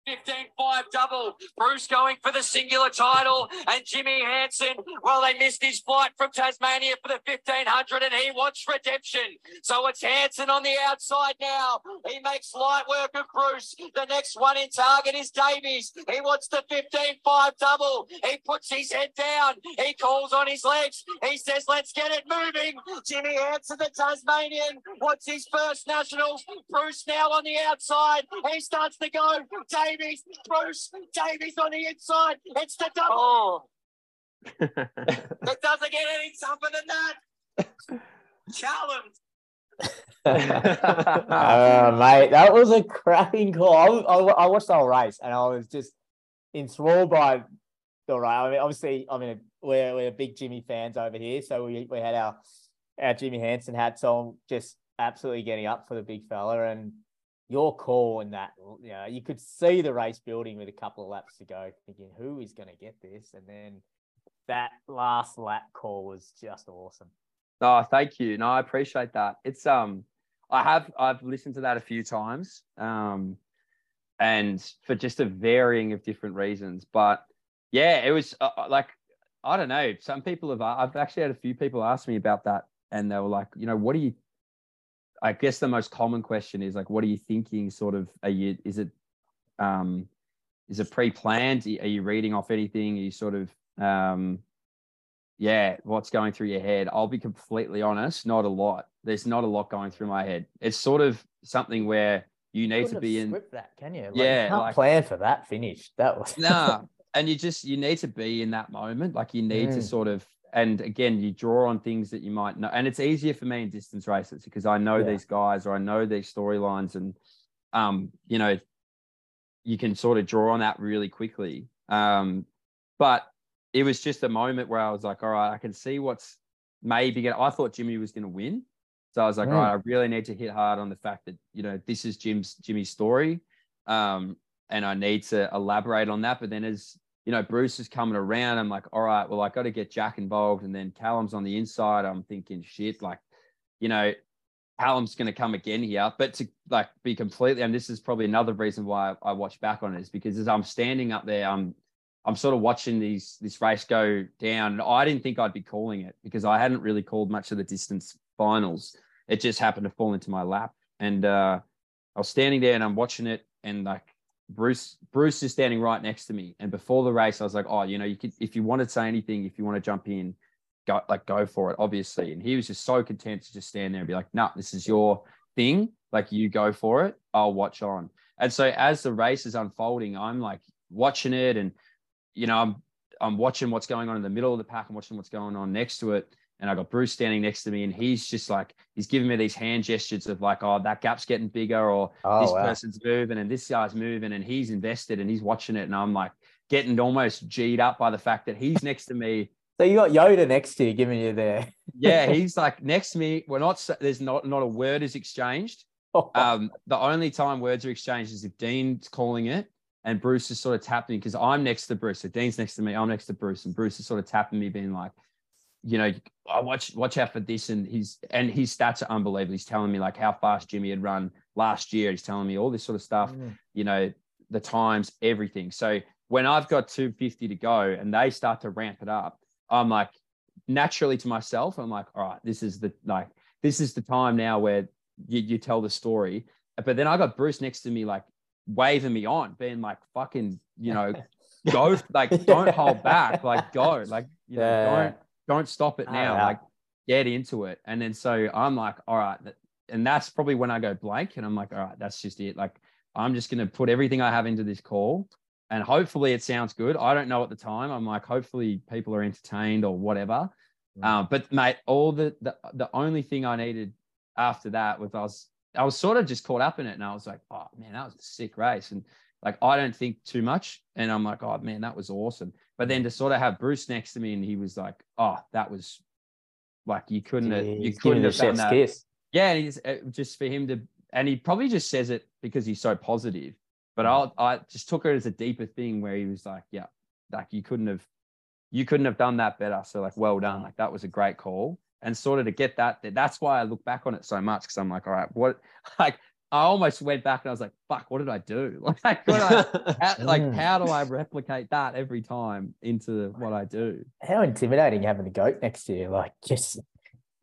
15-5 double. Bruce going for the singular title. And Jimmy Hansen, well, they missed his flight from Tasmania for the 1500 and he wants redemption. So it's Hansen on the outside now. He makes light work of Bruce. The next one in target is Davies. He wants the 15-5 double. He puts his head down. He calls on his legs. He says, let's get it moving. Jimmy Hansen, the Tasmanian, wants his first nationals. Bruce now on the outside. He starts to go. Davies, Bruce, Davies on the inside. It's the double. Oh, it doesn't get any tougher than that. Challenge. uh, mate, that was a cracking call. I, I, I watched the whole race and I was just enthralled by the race. I mean, obviously, I mean, we're, we're big Jimmy fans over here. So we, we had our, our Jimmy Hansen hats on, just absolutely getting up for the big fella. And your call in that, you know, you could see the race building with a couple of laps to go, thinking, who is going to get this? And then that last lap call was just awesome. Oh, thank you. No, I appreciate that. It's um, I have I've listened to that a few times, um, and for just a varying of different reasons. But yeah, it was uh, uh, like I don't know. Some people have. I've actually had a few people ask me about that, and they were like, you know, what do you? I guess the most common question is like, what are you thinking? Sort of, are you? Is it, um, is it pre-planned? Are you reading off anything? Are you sort of, um, yeah, what's going through your head? I'll be completely honest, not a lot. There's not a lot going through my head. It's sort of something where you need to be in that, can you? Like, Yeah, you can't like- plan for that finish. That was nah and you just you need to be in that moment like you need to Mm. sort of and again you draw on things that you might know and it's easier for me in distance races because i know Yeah. these guys or i know these storylines and um you know you can sort of draw on that really quickly um but it was just a moment where i was like all right i can see what's maybe gonna, i thought jimmy was going to win so i was like Mm. all right i really need to hit hard on the fact that you know this is jim's jimmy's story um and I need to elaborate on that. But then as you know, Bruce is coming around, I'm like, all right, well, I got to get Jack involved. And then Callum's on the inside. I'm thinking, shit, like, you know, Callum's going to come again here. But to like be completely, and this is probably another reason why I, watch back on it is because as I'm standing up there, I'm I'm sort of watching these this race go down. I didn't think I'd be calling it because I hadn't really called much of the distance finals. It just happened to fall into my lap. And uh I was standing there and I'm watching it and like Bruce Bruce is standing right next to me. And before the race, I was like, oh, you know, you could if you want to say anything, if you want to jump in, go like go for it, obviously. And he was just so content to just stand there and be like, no, nah, this is your thing. Like you go for it. I'll watch on. And so as the race is unfolding, I'm like watching it and you know, I'm I'm watching what's going on in the middle of the pack. I'm watching what's going on next to it. And I got Bruce standing next to me, and he's just like, he's giving me these hand gestures of like, oh, that gap's getting bigger, or Oh, this wow. person's moving, and this guy's moving, and he's invested and he's watching it. And I'm like getting almost G'd up by the fact that he's next to me. So you got Yoda next to you, giving you there. Yeah, he's like next to me. We're not, there's not, not a word is exchanged. Um, the only time words are exchanged is if Dean's calling it and Bruce is sort of tapping me because I'm next to Bruce. So Dean's next to me, I'm next to Bruce, and Bruce is sort of tapping me, being like, you know, I watch watch out for this, and he's and his stats are unbelievable. He's telling me like how fast Jimmy had run last year. He's telling me all this sort of stuff. Mm. You know, the times, everything. So when I've got 250 to go and they start to ramp it up, I'm like naturally to myself, I'm like, all right, this is the like this is the time now where you, you tell the story. But then I got Bruce next to me, like waving me on, being like, fucking, you know, go, like, don't hold back, like, go, like, you know, Yeah. don't, don't stop it Oh, now, yeah. like, get into it. And then so I'm like, all right, and that's probably when I go blank, and I'm like, all right, that's just it. Like, I'm just gonna put everything I have into this call, and hopefully it sounds good. I don't know at the time. I'm like, hopefully people are entertained or whatever. Um, but mate, all the, the the only thing I needed after that was I was I was sort of just caught up in it, and I was like, oh man, that was a sick race, and like I don't think too much, and I'm like, oh man, that was awesome. But then to sort of have Bruce next to me, and he was like, oh, that was like you couldn't have, you couldn't have done that. kiss. Yeah, and he's uh, just for him to, and he probably just says it because he's so positive. But I, I just took it as a deeper thing where he was like, yeah, like you couldn't have, you couldn't have done that better. So like, well done. Like that was a great call. And sort of to get that, that's why I look back on it so much because I'm like, all right, what, like I almost went back and I was like, fuck, what did I do? Like, what I, how, like Mm. how do I replicate that every time into what I do? How intimidating having a goat next to you. Like, just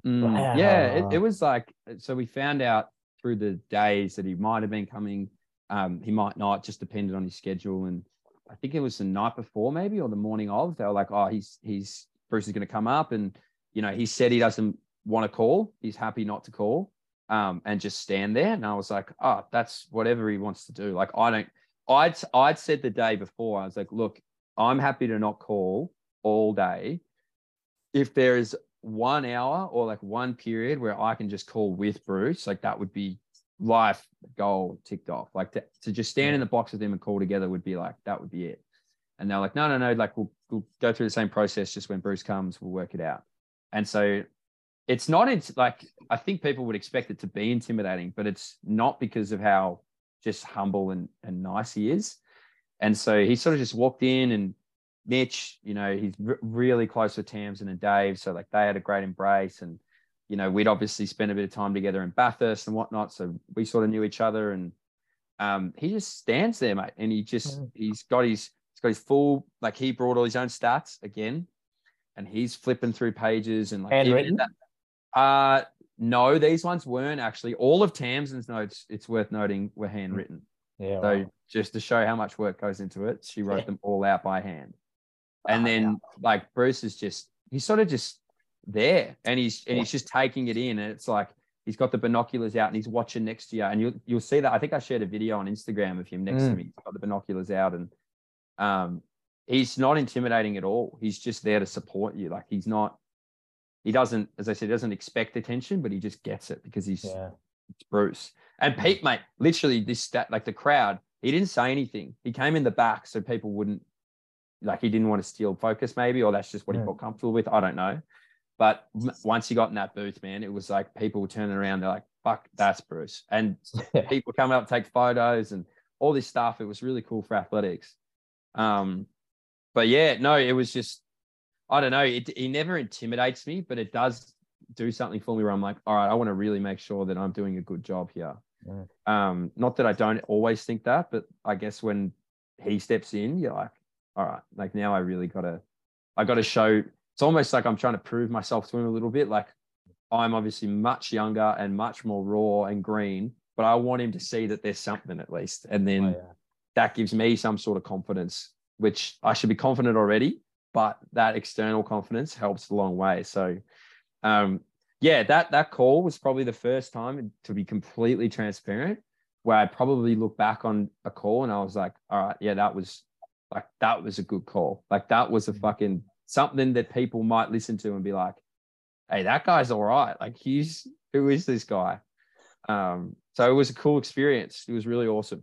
Mm, Yeah, it, it was like so. We found out through the days that he might have been coming. Um, he might not, just depended on his schedule. And I think it was the night before, maybe, or the morning of. They were like, "Oh, he's he's Bruce is going to come up," and you know, he said he doesn't want to call. He's happy not to call, um, and just stand there. And I was like, "Oh, that's whatever he wants to do." Like, I don't. I'd I'd said the day before, I was like, "Look, I'm happy to not call all day." if there is one hour or like one period where I can just call with Bruce, like that would be life goal ticked off. Like to, to just stand in the box with him and call together would be like that would be it. And they're like, no, no, no, like we'll, we'll go through the same process. Just when Bruce comes, we'll work it out. And so it's not int- like I think people would expect it to be intimidating, but it's not because of how just humble and, and nice he is. And so he sort of just walked in and Mitch, you know, he's r- really close with Tamsyn and Dave. So like they had a great embrace and, you know, we'd obviously spent a bit of time together in Bathurst and whatnot. So we sort of knew each other and um, he just stands there, mate. And he just, Mm. he's got his, he's got his full, like he brought all his own stats again and he's flipping through pages and like, Handwritten? that- uh, no, these ones weren't actually. All of Tamsyn's notes, it's worth noting, were handwritten. yeah. So wow. just to show how much work goes into it, she wrote Yeah. them all out by hand. And Wow. then like Bruce is just he's sort of just there and he's and he's just taking it in. And it's like he's got the binoculars out and he's watching next to you. And you'll you'll see that. I think I shared a video on Instagram of him next to Mm. me. He's got the binoculars out and um he's not intimidating at all. He's just there to support you. Like he's not he doesn't, as I said, he doesn't expect attention, but he just gets it because he's yeah. it's Bruce. And Pete, mate, literally this stat, like the crowd, he didn't say anything. He came in the back so people wouldn't, like, he didn't want to steal focus, maybe, or that's just what he felt comfortable with. I don't know. But once he got in that booth, man, it was like people were turning around. They're like, fuck, that's Bruce. And people coming up, take photos and all this stuff. It was really cool for athletics. Um, but yeah, no, it was just, I don't know. It, he never intimidates me, but it does do something for me where I'm like, all right, I want to really make sure that I'm doing a good job here. Mm. Um, not that I don't always think that, but I guess when he steps in, you're like, all right, like now I really gotta, I gotta show. It's almost like I'm trying to prove myself to him a little bit. Like I'm obviously much younger and much more raw and green, but I want him to see that there's something at least, and then Oh, yeah. that gives me some sort of confidence, which I should be confident already, but that external confidence helps a long way. So, um, yeah, that that call was probably the first time to be completely transparent, where I probably look back on a call and I was like, all right, yeah, that was like that was a good call. Like that was a fucking something that people might listen to and be like, hey, that guy's all right. Like he's who is this guy? Um, so it was a cool experience. It was really awesome.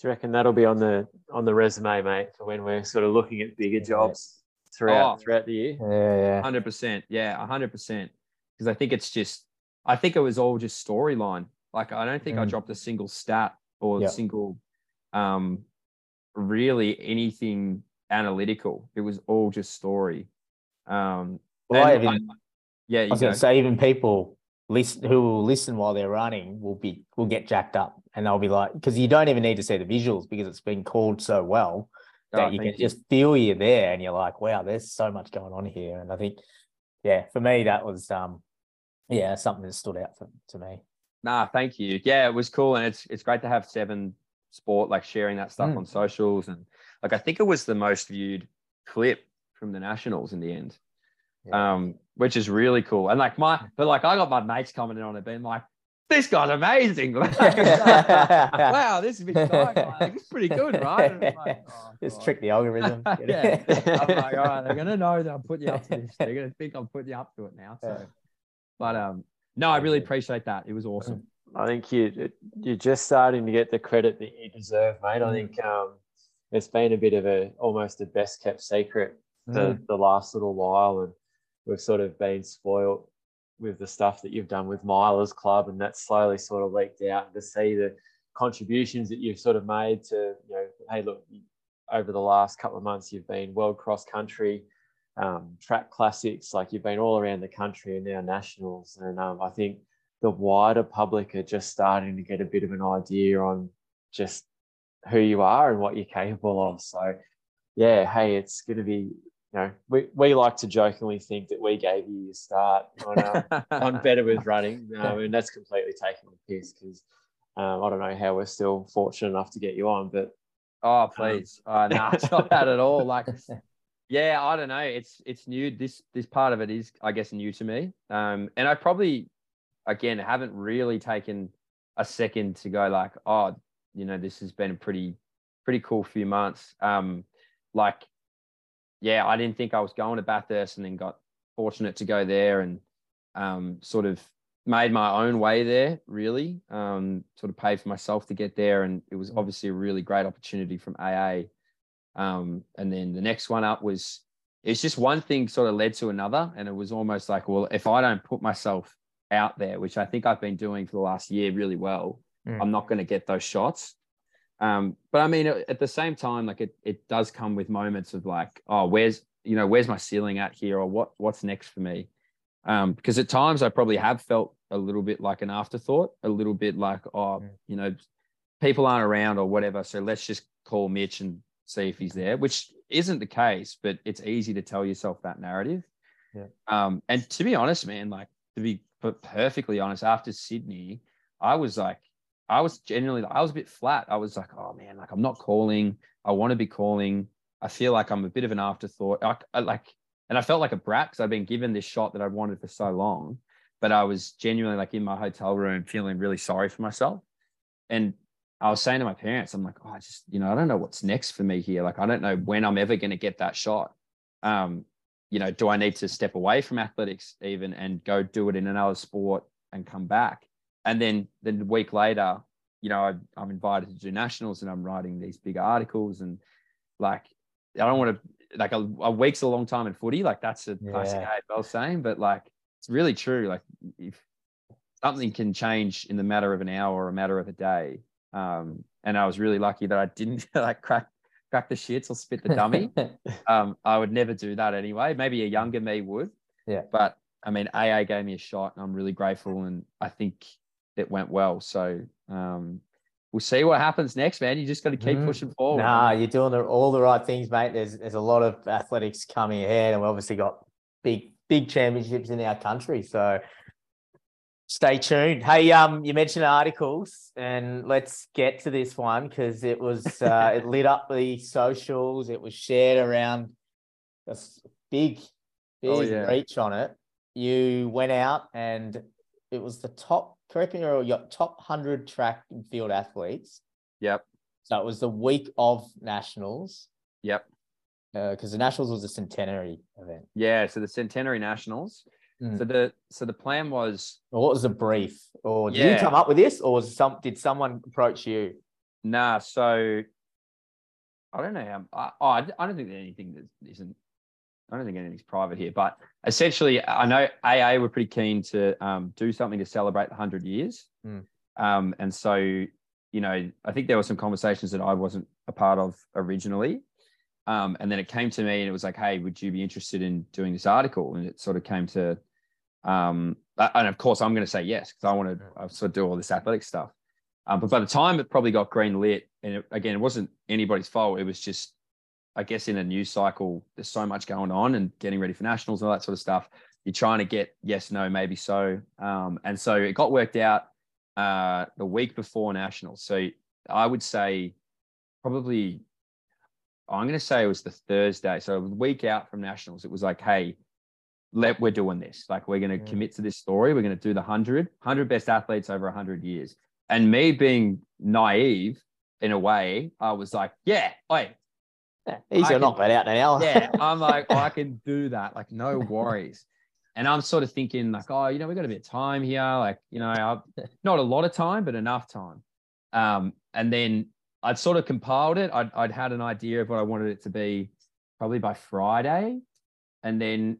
Do you reckon that'll be on the on the resume, mate, for when we're sort of looking at bigger Yeah. jobs throughout Oh. throughout the year? Yeah, yeah. Hundred percent, yeah, hundred percent. Because I think it's just, I think it was all just storyline. Like I don't think I Mm. dropped a single stat or Yeah. a single, um, really anything analytical. It was all just story. Um, Well, I and even, yeah, I you was going to say, even people listen who will listen while they're running will be will get jacked up. And they'll be like because you don't even need to see the visuals because it's been called so well that Oh, you can just feel you're there and you're like wow there's so much going on here. And i think yeah for me that was um yeah something that stood out for, to me. Nah, thank you. Yeah, it was cool, and it's it's great to have Seven Sport like sharing that stuff Mm. on socials, and like I think it was the most viewed clip from the Nationals in the end, Yeah. um, which is really cool. And like my, but like I got my mates commenting on it, being like, "This guy's amazing! Like, wow, this is like, it's pretty good, right?" And I'm like, "Oh, just God." trick the algorithm yeah. I'm like, all right, they're gonna know that I'm putting you up to this. They're gonna think I'm putting you up to it now. So, Yeah. but um, no, I really appreciate that. It was awesome. I think you you're just starting to get the credit that you deserve, mate. I Mm. think um, it's been a bit of a almost a best kept secret the, Mm. the last little while, and we've sort of been spoilt with the stuff that you've done with Milers Club, and that's slowly sort of leaked out. To see the contributions that you've sort of made to, you know, hey, look, over the last couple of months, you've been world cross country, um, track classics, like you've been all around the country and now nationals, and um, I think the wider public are just starting to get a bit of an idea on just who you are and what you're capable of. So, yeah, hey, it's going to be, you know, we, we like to jokingly think that we gave you your start on, um, on better with running. Um, and that's completely taking the piss because um, I don't know how we're still fortunate enough to get you on, but Oh, please. Uh, no, it's not that at all. Like, yeah, I don't know. It's it's new. This this part of it is, I guess, new to me. Um, and I probably, again, haven't really taken a second to go like, oh, you know, this has been a pretty pretty cool few months. Um, like, yeah, I didn't think I was going to Bathurst, and then got fortunate to go there and um, sort of made my own way there really. Um, sort of paid for myself to get there and it was obviously a really great opportunity from aa um, and then the next one up was it's just one thing sort of led to another and it was almost like well if i don't put myself out there which i think i've been doing for the last year really well Mm. i'm not going to get those shots um, but i mean at the same time like it, it does come with moments of like oh where's you know where's my ceiling at here or what what's next for me um, because at times I probably have felt a little bit like an afterthought, a little bit like, oh, Mm. you know, people aren't around or whatever. So let's just call Mitch and see if he's there, which isn't the case, but it's easy to tell yourself that narrative. Yeah. Um, and to be honest, man, like to be perfectly honest, after Sydney, I was like, I was genuinely, I was a bit flat. I was like, oh man, like I'm not calling. I want to be calling. I feel like I'm a bit of an afterthought. I, I like, and I felt like a brat because I'd been given this shot that I'd wanted for so long, but I was genuinely like in my hotel room feeling really sorry for myself. And I was saying to my parents, I'm like, oh, I just, you know, I don't know what's next for me here. Like, I don't know when I'm ever going to get that shot. Um, you know, do I need to step away from athletics even and go do it in another sport and come back? And then, then a week later, you know, I, I'm invited to do nationals and I'm writing these big articles and like, I don't want to like a, a week's a long time in footy. Like that's a classic Yeah. AFL saying, but like it's really true. Like if something can change in the matter of an hour or a matter of a day. Um, and I was really lucky that I didn't like crack crack the shits or spit the dummy. um, I would never do that anyway. Maybe a younger me would. Yeah. But I mean, AA gave me a shot, and I'm really grateful, and I think it went well. So um, we'll see what happens next, man. You just got to keep Mhm. pushing forward. Nah, you're doing the, all the right things, mate. There's there's a lot of athletics coming ahead, and we obviously got big big championships in our country. So stay tuned. Hey, um, you mentioned articles, and let's get to this one because it was uh, it lit up the socials. It was shared around. A big, big Oh, yeah. reach on it. You went out and it was the top. Correct me or your top hundred track and field athletes. Yep. So it was the week of nationals Yep. because the nationals was a centenary event. Yeah. So the Centenary Nationals. Mm. So the so the plan was Or what was the brief? Or did you come up with this, or was some did someone approach you? nah. So I don't know. How, I, oh, I don't think that anything that isn't. I don't think anything's private here, but essentially, I know AA were pretty keen to um, do something to celebrate the hundred years, Mm. um, and so you know, I think there were some conversations that I wasn't a part of originally, um, and then it came to me and it was like, "Hey, would you be interested in doing this article?" And it sort of came to Um, and of course, I'm going to say yes because I want to I sort of do all this athletic stuff. Um, but by the time it probably got green lit, and it, again, it wasn't anybody's fault. It was just, I guess, in a news cycle, there's so much going on and getting ready for nationals and all that sort of stuff. You're trying to get yes, no, maybe so. Um, and so it got worked out uh, the week before nationals. So I would say probably, I'm going to say it was the Thursday. So a week out from nationals, it was like, hey, let we're doing this. Like we're going to commit to this story. We're going to do the 100, 100 best athletes over 100 years. And me being naive in a way, I was like, yeah, wait. He's gonna knock that out now. yeah, I'm like, oh, I can do that. Like, no worries. And I'm sort of thinking, like, oh, you know, we've got a bit of time here. Like, you know, I've, not a lot of time, but enough time. Um, and then I'd sort of compiled it. I'd, I'd had an idea of what I wanted it to be probably by Friday. And then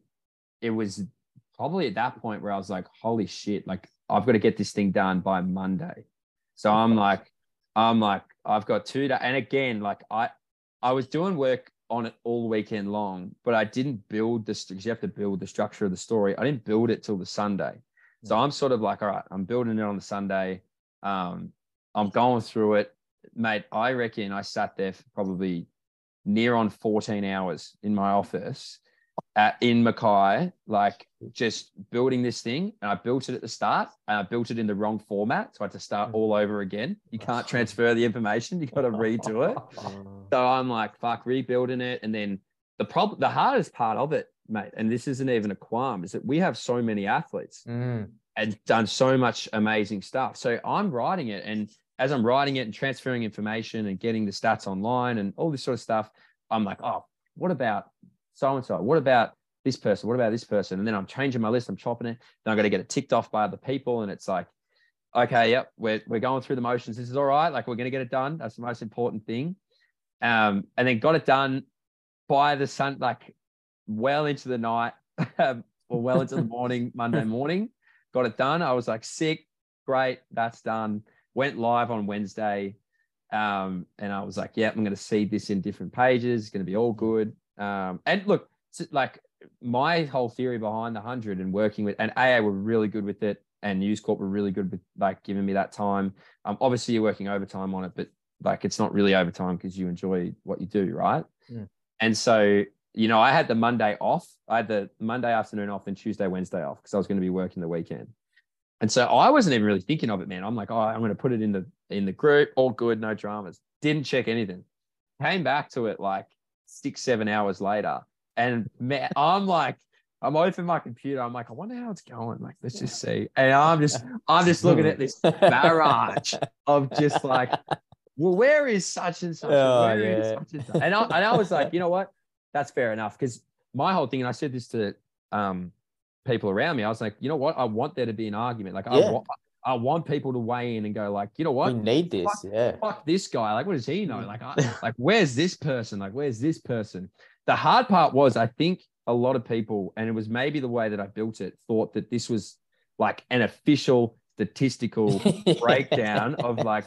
it was probably at that point where I was like, holy shit, like I've got to get this thing done by Monday. So I'm like, I'm like, I've got two days. And again, like I, I was doing work on it all weekend long, but I didn't build this because you have to build the structure of the story. I didn't build it till the Sunday. So I'm sort of like, all right, I'm building it on the Sunday. Um, I'm going through it, mate. I reckon I sat there for probably near on 14 hours in my office at, in Mackay, like just building this thing. And I built it at the start and I built it in the wrong format. So I had to start Mm. all over again. You can't transfer the information, you got to redo it. So I'm like, fuck, rebuilding it. And then the problem, the hardest part of it, mate, and this isn't even a qualm, is that we have so many athletes Mm. and done so much amazing stuff. So I'm writing it, and as I'm writing it and transferring information and getting the stats online and all this sort of stuff, I'm like, oh, what about so and so? What about this person? What about this person? And then I'm changing my list, I'm chopping it. Then I got to get it ticked off by other people, and it's like, okay, yep, we're we're going through the motions. This is all right. Like we're gonna get it done. That's the most important thing. Um, and then got it done by the sun, like well into the night, or well into the morning, Monday morning. Got it done. I was like, sick, great, that's done. Went live on Wednesday. Um, and I was like, yeah, I'm going to seed this in different pages. It's going to be all good. Um, and look, like my whole theory behind the 100 and working with, and AA were really good with it. And News Corp were really good with like giving me that time. Um, obviously, you're working overtime on it, but like it's not really overtime because you enjoy what you do, right? Mm. And so, you know, I had the Monday off. I had the Monday afternoon off and Tuesday, Wednesday off because I was going to be working the weekend. And so I wasn't even really thinking of it, man. I'm like, oh, I'm going to put it in the in the group, all good, no dramas. Didn't check anything. Came back to it like six, seven hours later, and man, I'm like, I'm opening my computer. I'm like, I wonder how it's going. Like, let's just see. And I'm just, I'm just looking at this barrage of just like, well, where is such and such? and Oh, where is yeah. such and such? And I, and I was like, you know what? That's fair enough. Because my whole thing, and I said this to um, people around me, I was like, you know what? I want there to be an argument. Like, I want, I want people to weigh in and go, like, you know what? We need this. Yeah. fuck this guy. Like, what does he know? Like, I, like, where's this person? Like, where's this person? The hard part was, I think a lot of people, and it was maybe the way that I built it, thought that this was like an official statistical breakdown of like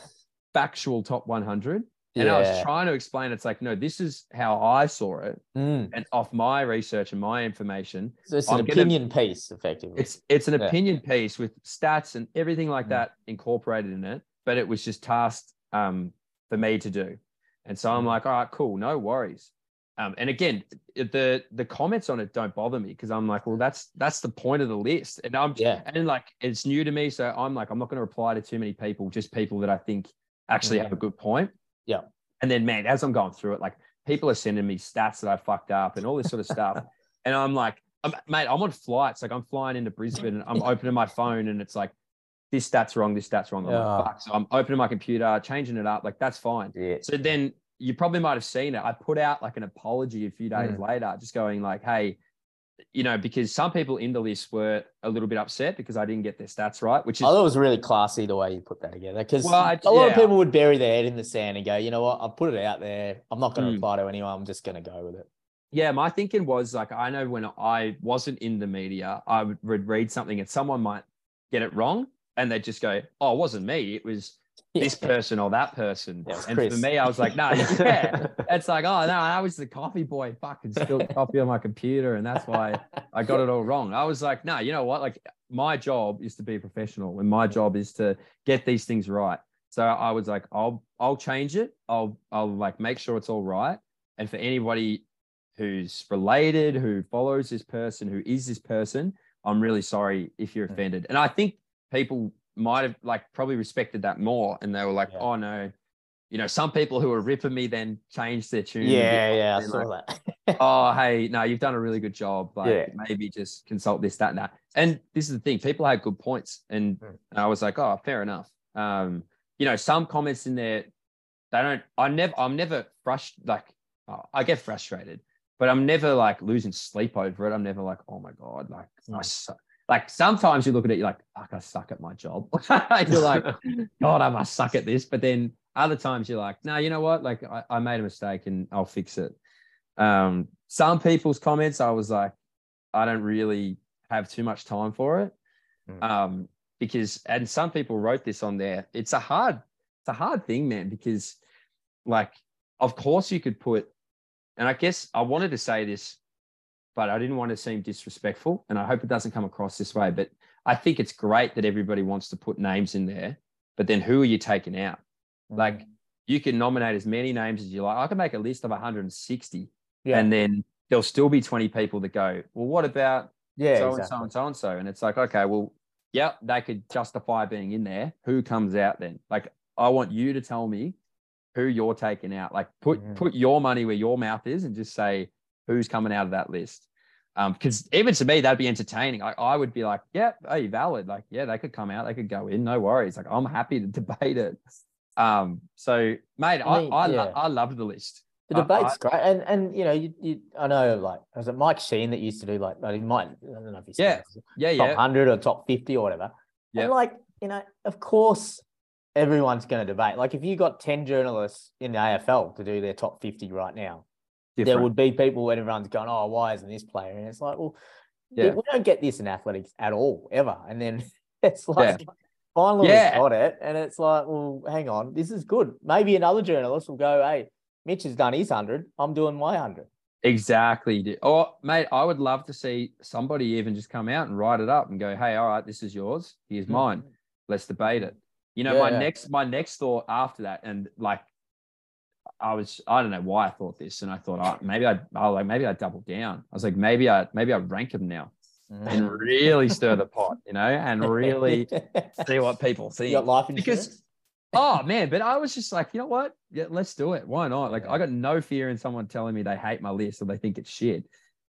factual top 100. And I was trying to explain, it's like, no, this is how I saw it, Mm. and off my research and my information. So it's an I'm gonna- opinion piece, effectively. It's it's an Yeah. opinion piece with stats and everything like Mm. that incorporated in it, but it was just tasked um, for me to do. And so I'm Mm. like, all right, cool, no worries. Um, and again, the the comments on it don't bother me because I'm like, well, that's that's the point of the list. And I'm yeah. and like it's new to me, so I'm like, I'm not going to reply to too many people, just people that I think actually have a good point. Yeah. And then, man, as I'm going through it, like people are sending me stats that I fucked up and all this sort of stuff, and I'm like, I'm, mate, I'm on flights. Like I'm flying into Brisbane, and I'm opening my phone, and it's like, this stat's wrong, this stat's wrong. I'm Yeah. like. So I'm opening my computer, changing it up. Like that's fine. Yeah. So then you probably might have seen it. I put out like an apology a few days Mm. later, just going like, hey, you know, because some people in the list were a little bit upset because I didn't get their stats right, which is I thought it was really classy the way you put that together because Well, I- a lot of people would bury their head in the sand and go, you know what, I put it out there. I'm not going to Mm. reply to anyone. I'm just going to go with it. yeah, my thinking was like, I know when I wasn't in the media, I would, would read something and someone might get it wrong and they'd just go, oh, it wasn't me. It was this person or that person. Yeah, and for me, I was like, no, yeah. It's like, oh no, I was the coffee boy. Fucking spilled coffee on my computer, and that's why I got it all wrong. I was like, no, you know what? Like my job is to be a professional, and my job is to get these things right. So I was like, I'll I'll change it. I'll I'll like make sure it's all right. And for anybody who's related, who follows this person, who is this person, I'm really sorry if you're Mm. offended. And I think people might have like probably respected that more, and they were like, Yeah. oh no. You know, some people who were ripping me then changed their tune. Yeah, yeah, I saw like, that. oh hey no you've done a really good job like Yeah. maybe just consult this that and that and this is the thing people had good points and Mm. i was like oh fair enough um you know some comments in there they don't i never i'm never frustrated like oh, i get frustrated but i'm never like losing sleep over it i'm never like oh my god like I Mm. suck. Like sometimes you look at it you're like fuck i suck at my job you're like God, I must suck at this. But then other times you're like, no, you know what? Like I, I made a mistake and I'll fix it. Um, some people's comments, I was like, I don't really have too much time for it. Mm. Um, because and some people wrote this on there. It's a hard, it's a hard thing, man, because like, of course you could put, and I guess I wanted to say this, but I didn't want to seem disrespectful. And I hope it doesn't come across this way. But I think it's great that everybody wants to put names in there, but then who are you taking out? Like you can nominate as many names as you like. I can make a list of 160, yeah, and then there'll still be 20 people that go, well, what about yeah, so and so exactly. and so and so? And it's like, okay, well, yeah, they could justify being in there. Who comes out then? Like, I want you to tell me who you're taking out. Like, put Mhm. put your money where your mouth is, and just say who's coming out of that list. Um, because even to me, that'd be entertaining. I, I would be like, yeah, hey, valid. Like, yeah, they could come out, they could go in, no worries. Like, I'm happy to debate it. Um, so mate, I mean, I, yeah. lo- I loved the list. The I- debate's great, and and you know, you, you I know like was it Mike Sheahan that used to do like he might I don't know if he's Yeah, Yeah, top yeah, hundred or top fifty or whatever. Yeah. And like you know, of course, everyone's going to debate. Like if you got ten journalists in the AFL to do their top fifty right now, there would be people when everyone's going, "Oh, why isn't this player?" And it's like, well, Yeah. we don't get this in athletics at all ever. And then it's like. Finally, Yeah. got it, and it's like, well, hang on, this is good. Maybe another journalist will go, "Hey, Mitch has done his hundred. I'm doing my hundred. Exactly. Oh, mate, I would love to see somebody even just come out and write it up and go, "Hey, all right, this is yours. Here's hmm. mine. Let's debate it." You know, my next my next thought after that, and like, I was I don't know why I thought this, and I thought, oh, maybe I I like maybe I double down. I was like, maybe I maybe I rank them now and really stir the pot, you know, and really see what people you think. got life Because- insurance. oh man, but I was just like, you know what? Yeah, let's do it. Why not? Like, Yeah. I got no fear in someone telling me they hate my list or they think it's shit.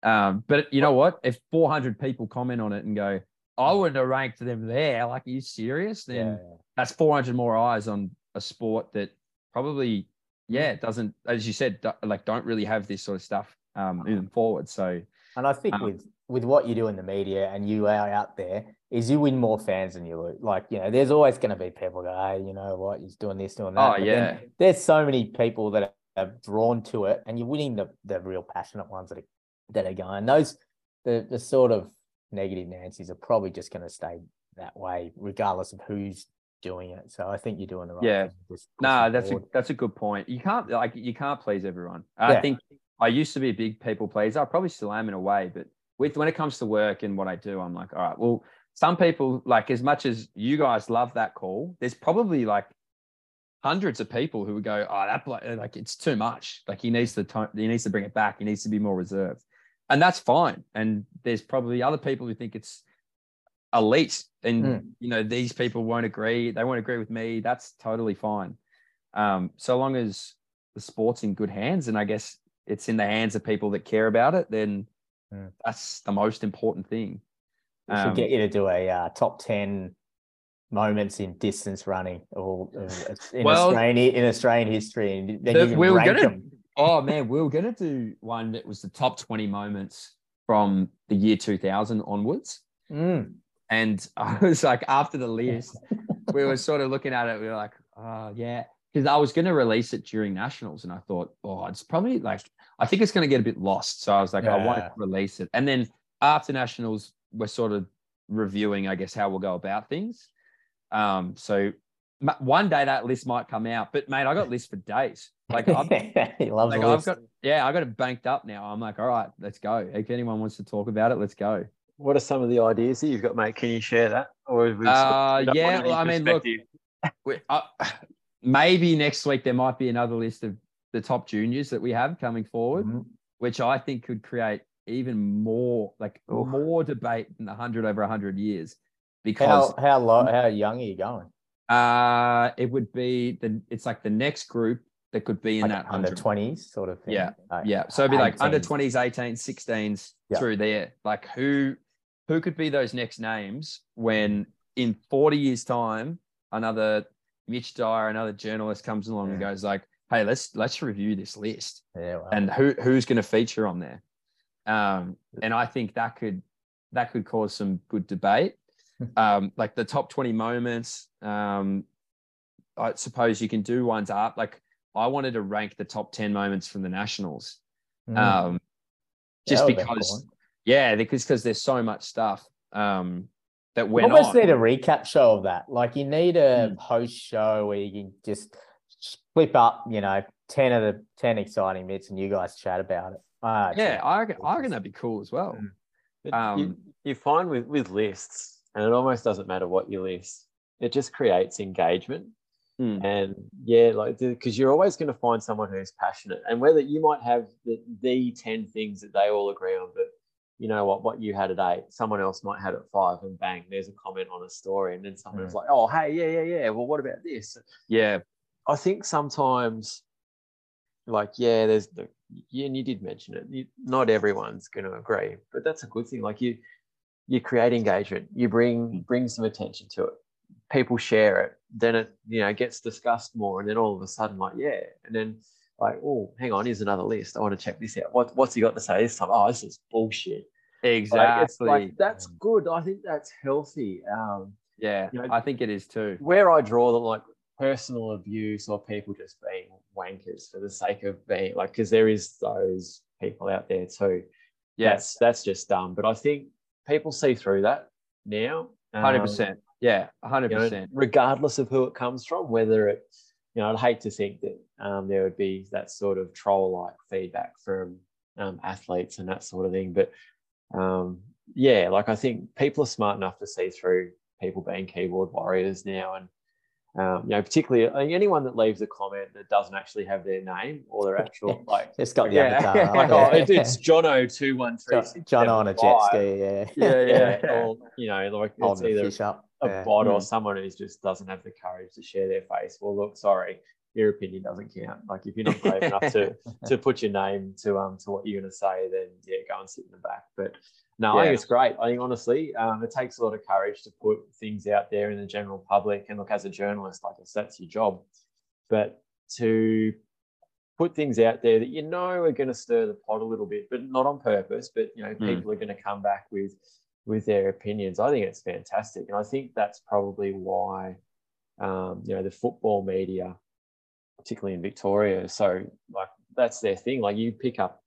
Um, but you know what? If 400 people comment on it and go, I wouldn't have ranked them there. Like, are you serious? Then yeah, that's 400 more eyes on a sport that probably, yeah, it doesn't, as you said, like, don't really have this sort of stuff um, moving forward. So, and I think um, with with what you do in the media and you are out there, is you win more fans than you lose. Like you know, there's always going to be people go, hey, you know what, he's doing this, doing that. oh, But yeah. there's so many people that are drawn to it, and you're winning the the real passionate ones that are that are going. Those the the sort of negative Nancy's are probably just going to stay that way, regardless of who's doing it. So I think you're doing the right Yeah. thing. No, that's a that's a good point. You can't like you can't please everyone. I Yeah. think I used to be a big people pleaser. I probably still am in a way, but with when it comes to work and what I do, I'm like, all right, well, some people like as much as you guys love that call, there's probably like hundreds of people who would go, oh, that blo- uh, like it's too much. Like he needs to tone, he needs to bring it back. He needs to be more reserved, and that's fine. And there's probably other people who think it's elite, and Mm. you know these people won't agree. They won't agree with me. That's totally fine. Um, so long as the sport's in good hands, and I guess it's in the hands of people that care about it, then Mm. that's the most important thing. We should Um, get you to do a uh, top ten moments in distance running or uh, in Well- Australian in Australian history, and then The- you can we were rank gonna- them. Oh man, we were gonna do one that was the top 20 moments from the year 2000 onwards. Mm. And I was like, after the list, we were sort of looking at it. We were like, oh yeah, because I was going to release it during nationals, and I thought, oh, it's probably like, I think it's going to get a bit lost. So I was like, I want Yeah. to release it. And then after nationals, we're sort of reviewing, I guess, how we'll go about things. Um, so one day that list might come out. But mate, I got lists for days. Like, I've, he loves like I've got yeah, I got it banked up now. I'm like, all right, let's go. If anyone wants to talk about it, let's go. What are some of the ideas that you've got, mate? Can you share that? Or Uh, yeah, well, I mean, look. We- uh, maybe next week there might be another list of the top juniors that we have coming forward, Mhm. which I think could create even more like Oof. more debate than 100 over 100 years because How how low, how young are you going? uh it would be the it's like the next group that could be in Like that under twenties sort of thing. Yeah, Like, yeah so it'd be like under 20s 18s 16s Yeah. through there like who who could be those next names when in 40 years time another mitch dyer another journalist comes along and goes like hey let's let's review this list. Yeah, and who who's going to feature on there? Um and i think that could that could cause some good debate. Um like the top 20 moments um i suppose you can do ones up. Like i wanted to rank the top 10 moments from the nationals. Mm, um just because. Yeah because because there's so much stuff um that You went almost on need a recap show of that. Like you need a Mm. post show where you can just flip up, you know, ten of the ten exciting bits, and you guys chat about it. It's yeah a- i reckon, I reckon that'd be cool as well Mm. Um, you, you find with, with lists, and it almost doesn't matter what you list, it just creates engagement. Mm. And yeah, like because you're always going to find someone who's passionate, and whether you might have the, the 10 things that they all agree on, but you know what, what you had at eight, someone else might have at five, and bang, there's a comment on a story, and then someone's like, oh, hey, yeah, yeah, yeah. Well, what about this? yeah I think sometimes, like, yeah, there's the, yeah, and you did mention it. You, not everyone's going to agree, but that's a good thing. Like you, you create engagement. You bring mm. bring some attention to it. People share it. Then it, you know, gets discussed more, and then all of a sudden, like, yeah, and then like, oh, hang on, here's another list. I want to check this out. What what's he got to say this time? Oh, this is bullshit. Exactly it's like that's good. I think that's healthy. Um, yeah you know, i think it is too where I draw the like personal abuse or people just being wankers for the sake of being like, because there is those people out there too. yes That's that's just dumb. But I think people see through that now. um, Hundred percent. Yeah, hundred you know, percent. regardless of who it comes from, whether it, you know, I'd hate to think that um, there would be that sort of troll-like feedback from um, athletes and that sort of thing. But um, yeah, like I think people are smart enough to see through people being keyboard warriors now, and um, you know, particularly I anyone that leaves a comment that doesn't actually have their name or their actual like. It's got the yeah, avatar. like, oh, it- it's Jono two one three John, six. John on a jet ski. Yeah, Yeah, yeah. or you know, like it's the either fish up. A yeah. bot or someone who just doesn't have the courage to share their face. Well, look, sorry, your opinion doesn't count. Like if you're not brave enough to to put your name to um to what you're going to say, then yeah, go and sit in the back. But no, I think it's great. I think honestly, um, it takes a lot of courage to put things out there in the general public. And look, as a journalist, like that's your job. But to put things out there that you know are going to stir the pot a little bit, but not on purpose. But you know, Mm. people are going to come back with with their opinions. I think it's fantastic, and I think that's probably why um, you know the football media, particularly in Victoria, so like that's their thing. Like you pick up,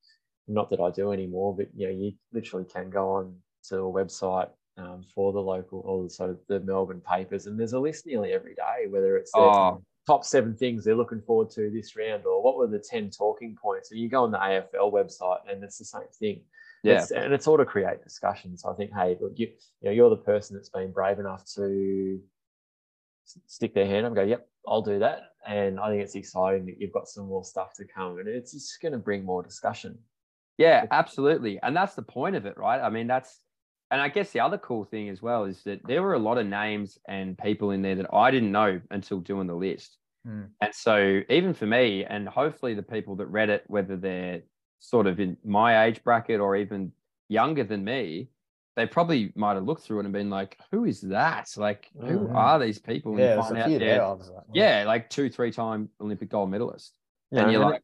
not that I do anymore, but you know you literally can go on to a website. Um, for the local or the, sort of the Melbourne papers, and there's a list nearly every day, whether it's their Oh, top seven things they're looking forward to this round, or what were the 10 talking points? And you go on the AFL website and it's the same thing. Yeah, It's- and it's all to create discussion. So I think, hey, look, you, you know, you're the person that's been brave enough to stick their hand up and go, yep, I'll do that. And I think it's exciting that you've got some more stuff to come and it's just going to bring more discussion. yeah, absolutely. And that's the point of it, right? I mean, that's, and I guess the other cool thing as well is that there were a lot of names and people in there that I didn't know until doing the list. Mm. And so even for me, and hopefully the people that read it, whether they're sort of in my age bracket or even younger than me, they probably might have looked through it and been like, "Who is that? Like, who Mhm. are these people?" And Yeah, you find out they're- there. Like, yeah, like two, three time Olympic gold medalist, You and you're like,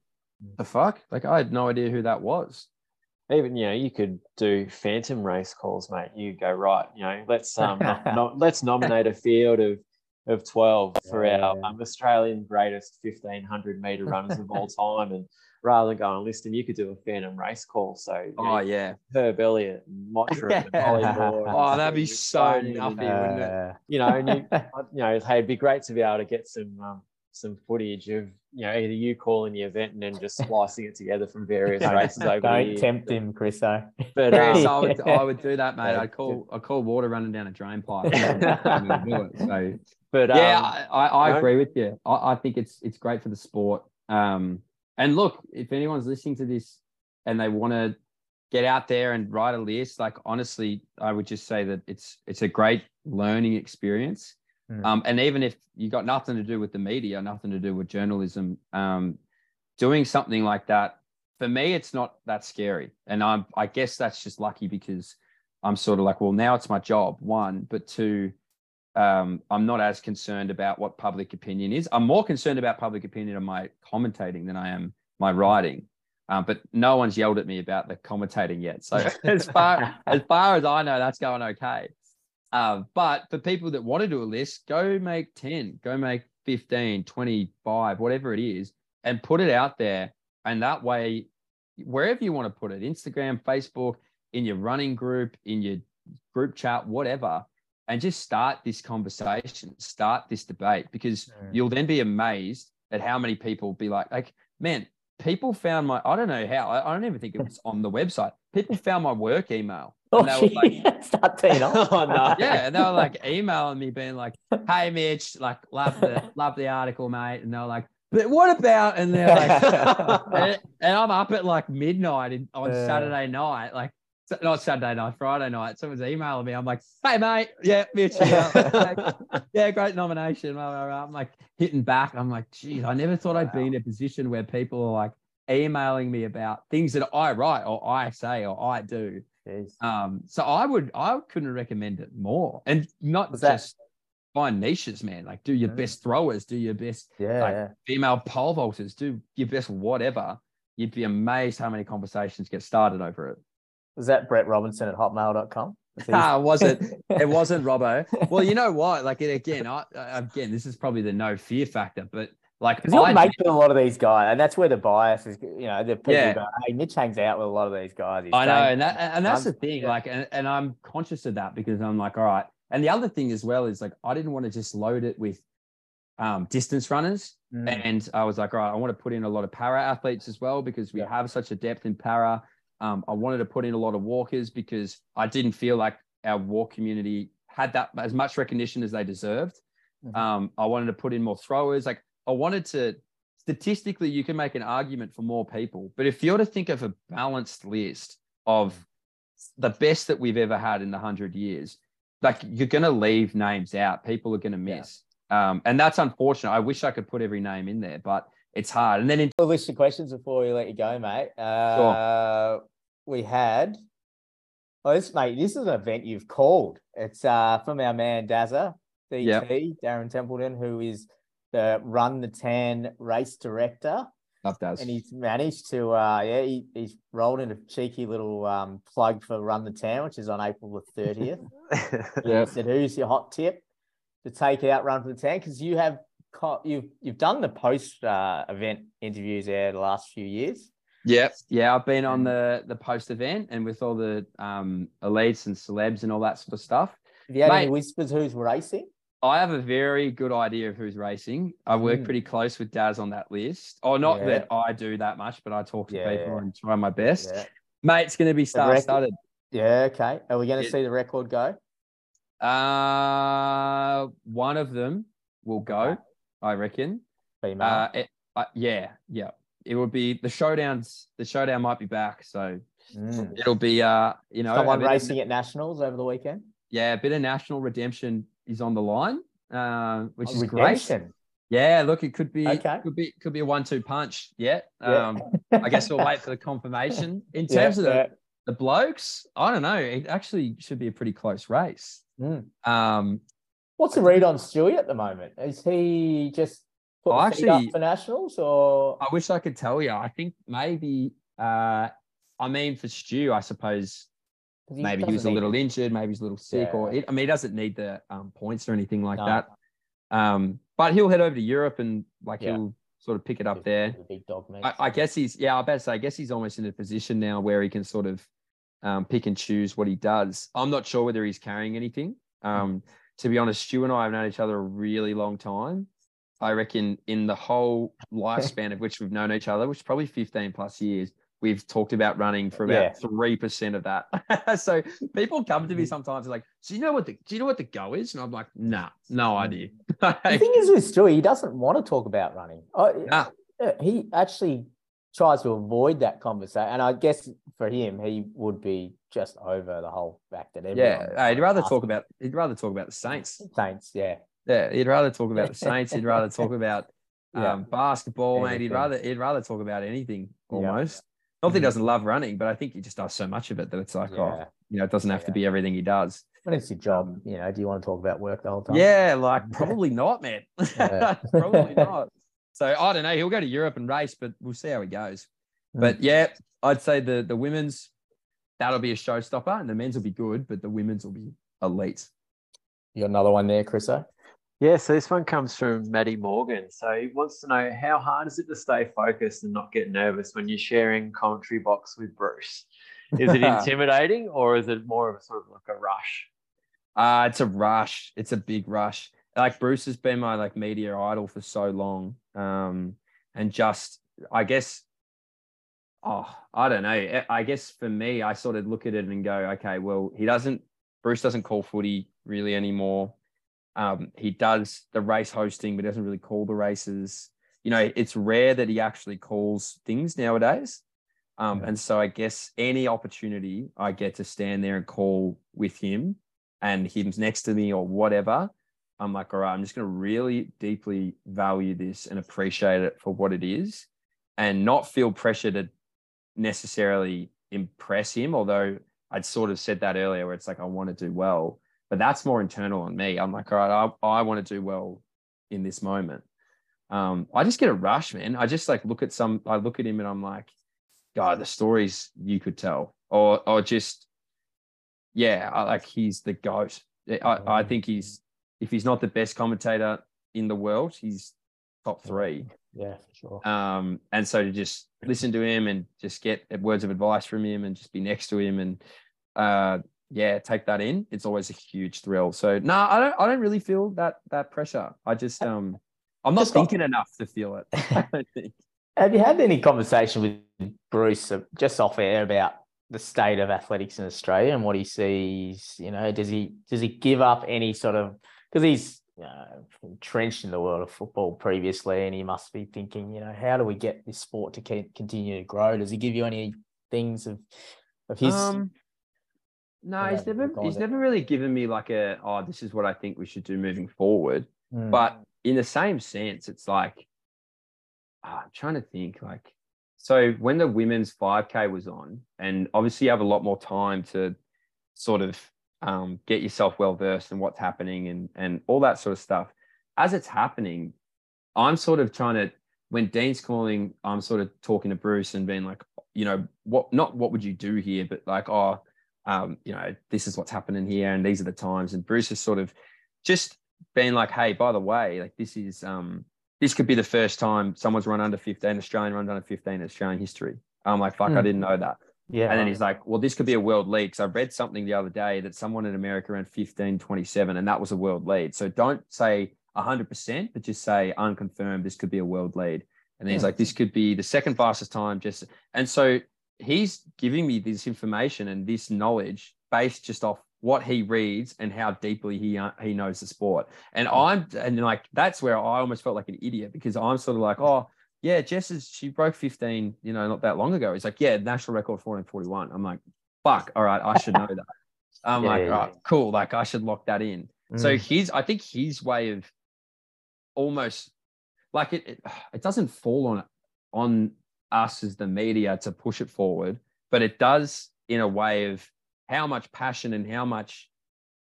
"The fuck!" Like, I had no idea who that was. even you know you could do phantom race calls mate you go right you know let's um let's nominate a field of of 12 for Yeah. our um, Australian greatest 1500 meter runners of all time. And rather than going and listing, you could do a Phantom race call. So you know, Oh yeah. Herb Elliott, and Mottram, and Holly Moore. and Oh, that'd be so nuffy, wouldn't it? Uh, You know, and you, you know, hey, it'd be great to be able to get some um, some footage of you know either you calling the event and then just splicing it together from various races over Don't years. tempt him, Chriso. But Chris, um, I would, I would do that, mate. I'd call, I'd call water running down a drain pipe. I'm gonna do it. So but yeah, um, I, I, I agree with you. I, I think it's it's great for the sport. Um, and look, if anyone's listening to this and they want to get out there and write a list, like honestly, I would just say that it's it's a great learning experience. Mm. Um, and even if you got nothing to do with the media, nothing to do with journalism, um, doing something like that for me, it's not that scary. And I'm I guess that's just lucky because I'm sort of like, well, now it's my job, one, but two, um, I'm not as concerned about what public opinion is. I'm more concerned about public opinion on my commentating than I am my writing. Um, but no one's yelled at me about the commentating yet. So as far as far as I know, that's going okay. Um, but for people that want to do a list, go make 10, go make 15, 25, whatever it is, and put it out there. And that way, wherever you want to put it, Instagram, Facebook, in your running group, in your group chat, whatever, and just start this conversation, start this debate, because Mm. you'll then be amazed at how many people be like, like, man, people found my, I don't know how, I, I don't even think it was on the website. People found my work email. Oh, And they were like, gee, start teeing off. Oh, no. yeah, and they were like emailing me, being like, "Hey, Mitch, like love the love the article, mate," and they were like, "But what about?" And they're like, and, and I'm up at like midnight in, on. Saturday night, like not Saturday night, Friday night. Someone's emailing me. I'm like, "Hey, mate, yeah, Mitch, yeah, yeah, great nomination." I'm like hitting back. I'm like, "Geez, I never thought I'd be in a position where people are like emailing me about things that I write or I say or I do." Jeez. Um, so I would, I couldn't recommend it more, and not that- just find niches, man. Like do your Mm. best throwers, do your best Yeah, like, yeah. female pole vaulters, do your best whatever. You'd be amazed how many conversations get started over it. Was that Brett Robinson at hotmail.com? Ah, was it? It wasn't Robbo. Well, you know what? Like it again. I, again, this is probably the no fear factor, but like Because you're a lot of these guys, and that's where the bias is. You know, the people Yeah. go, "Hey, Mitch hangs out with a lot of these guys." He's I know, and that, and that's the thing. yeah. Like, and, and I'm conscious of that because I'm like, all right. And the other thing as well is like, I didn't want to just load it with um, distance runners, Mm. and I was like, all right, I want to put in a lot of para athletes as well because we Yeah. have such a depth in para. Um, I wanted to put in a lot of walkers because I didn't feel like our walk community had that as much recognition as they deserved. Mhm. Um, I wanted to put in more throwers. Like I wanted to statistically, you can make an argument for more people. But if you're to think of a balanced list of the best that we've ever had in the hundred years, like you're going to leave names out. People are going to Yeah. miss. Um, and that's unfortunate. I wish I could put every name in there, but it's hard. And then in a list of questions before we let you go, mate. Uh, We had, oh, this mate, this is an event you've called. It's uh, from our man Dazza, DT, Darren Templeton, who is the Run the Tan race director. Love Daz. And he's managed to, uh, yeah, he, he's rolled in a cheeky little um, plug for Run the Tan, which is on April the 30th. Yeah. He said, "Who's your hot tip to take out Run for the Tan Because you have co- you've you've done the post uh, event interviews there the last few years. Yeah, yeah. I've been on the the post event and with all the um elites and celebs and all that sort of stuff. Have you had any whispers who's racing? I have a very good idea of who's racing. I work Mm. pretty close with Daz on that list. Or not Yeah. that I do that much, but I talk to Yeah, people and try my best. Yeah, Mate, it's going to be star studded. yeah. Okay. Are we going to see the record go? Uh, one of them will go. I reckon. Female. Uh, it, uh, yeah, yeah. It will be the showdowns. The showdown might be back, so Mm. it'll be uh, you know, Someone bit of- racing at nationals over the weekend. yeah, a bit of national redemption is on the line, uh, which Oh, is great. redemption. Yeah, look, it could be Okay. could be could be a one-two punch. Yeah. Yeah. Um, I guess we'll wait for the confirmation. In Yeah, terms of the, yeah. the blokes, I don't know. It actually should be a pretty close race. Mm. Um, What's the read on Stewie at the moment? Is he just put the feet up for nationals or? I wish I could tell you. I think maybe. Uh, I mean, for Stu, I suppose 'cause maybe he was a little injured, maybe he's a little sick, or it, I mean, he doesn't need the um, points or anything like No. that. Um, but he'll head over to Europe and like Yeah. he'll sort of pick it up there. The big dog mate. I, I guess he's yeah, I bet say I guess he's almost in a position now where he can sort of um, pick and choose what he does. I'm not sure whether he's carrying anything. Um, to be honest, Stu and I have known each other a really long time. I reckon in the whole lifespan of which we've known each other, which is probably 15 plus years, we've talked about running for about three percent of that. so people come Mm-hmm. to me sometimes like, "Do you know what the Do you know what the go is?" And I'm like, "Nah, no Mm. idea." the thing is with Stewie, he doesn't want to talk about running. Oh, Nah. he actually tries to avoid that conversation. And I guess for him, he would be just over the whole fact that everyone. yeah, he'd rather talk about he'd rather talk about the Saints. Saints. Yeah, Yeah, he'd rather talk about the Saints. He'd rather talk about Yeah. um, basketball, mate. He'd rather he'd rather talk about anything Yeah. almost. Not that he Mhm. doesn't love running, but I think he just does so much of it that it's like, oh, you know, it doesn't have to be everything he does. When it's your job, you know, do you want to talk about work the whole time? Yeah, like probably not, man. Probably not. So I don't know. He'll go to Europe and race, but we'll see how he goes. Mm. But yeah, I'd say the the women's that'll be a showstopper, and the men's will be good, but the women's will be elite. You got another one there, Chriso? Yeah, so this one comes from Maddie Morgan. So he wants to know how hard is it to stay focused and not get nervous when you're sharing commentary box with Bruce? Is it intimidating or is it more of a sort of like a rush? Uh, it's a rush. It's a big rush. Like Bruce has been my like media idol for so long. Um, and just I guess oh, I don't know. I- guess for me, I sort of look at it and go, okay, well, he doesn't Bruce doesn't call footy really anymore. Um, he does the race hosting, but doesn't really call the races. You know, it's rare that he actually calls things nowadays. Um, Yeah. and so I guess any opportunity I get to stand there and call with him and him's next to me or whatever, I'm like, all right, I'm just going to really deeply value this and appreciate it for what it is and not feel pressure to necessarily impress him. Although I'd sort of said that earlier where it's like, I want to do well, but that's more internal on me. I'm like, all right, I, I want to do well in this moment. Um, I just get a rush, man. I just like look at some, I look at him and I'm like, God, the stories you could tell, or or just, yeah, I, like he's the goat. I, I think he's if he's not the best commentator in the world, he's top three. Yeah, for sure. Um, and so to just listen to him and just get words of advice from him and just be next to him and uh, yeah, take that in. It's always a huge thrill. So no, I don't. I don't really feel that that pressure. I just um, I'm not Just got- thinking enough to feel it. I don't think. Have you had any conversation with Bruce uh, just off air about the state of athletics in Australia and what he sees? You know, does he does he give up any sort of because he's you know, entrenched in the world of football previously, and he must be thinking, you know, how do we get this sport to keep, continue to grow? Does he give you any things of of his? Um, no, he's never he's it. never really given me like a oh this is what I think we should do moving forward. Mm, But in the same sense, it's like ah, I'm trying to think like so when the women's 5K was on, and obviously you have a lot more time to sort of um, get yourself well versed in what's happening and and all that sort of stuff. As it's happening, I'm sort of trying to when Dean's calling, I'm sort of talking to Bruce and being like, you know, what not what would you do here, but like, oh, um, you know, this is what's happening here, and these are the times. And Bruce is sort of just being like, hey, by the way, like this is um this could be the first time someone's run under 15, Australian run under 15 in Australian history. I'm like, fuck, I Hmm. didn't know that. Yeah, And then he's like, well, this could be a world lead. Because I read something the other day that someone in America ran 15, 27, and that was a world lead. So don't say 100%, but just say unconfirmed, this could be a world lead. And then he's like, this could be the second fastest time. Just And so he's giving me this information and this knowledge based just off what he reads and how deeply he uh, he knows the sport. And I'm and like that's where I almost felt like an idiot because I'm sort of like, oh, yeah, Jess is she broke 15, you know, not that long ago. He's like, yeah, national record 1441. I'm like, fuck, all right, I should know that. I'm Yeah, like, yeah, all right, cool. Like I should lock that in. So Mm, his, I think his way of almost like it, it, it doesn't fall on on us as the media to push it forward, but it does in a way of how much passion and how much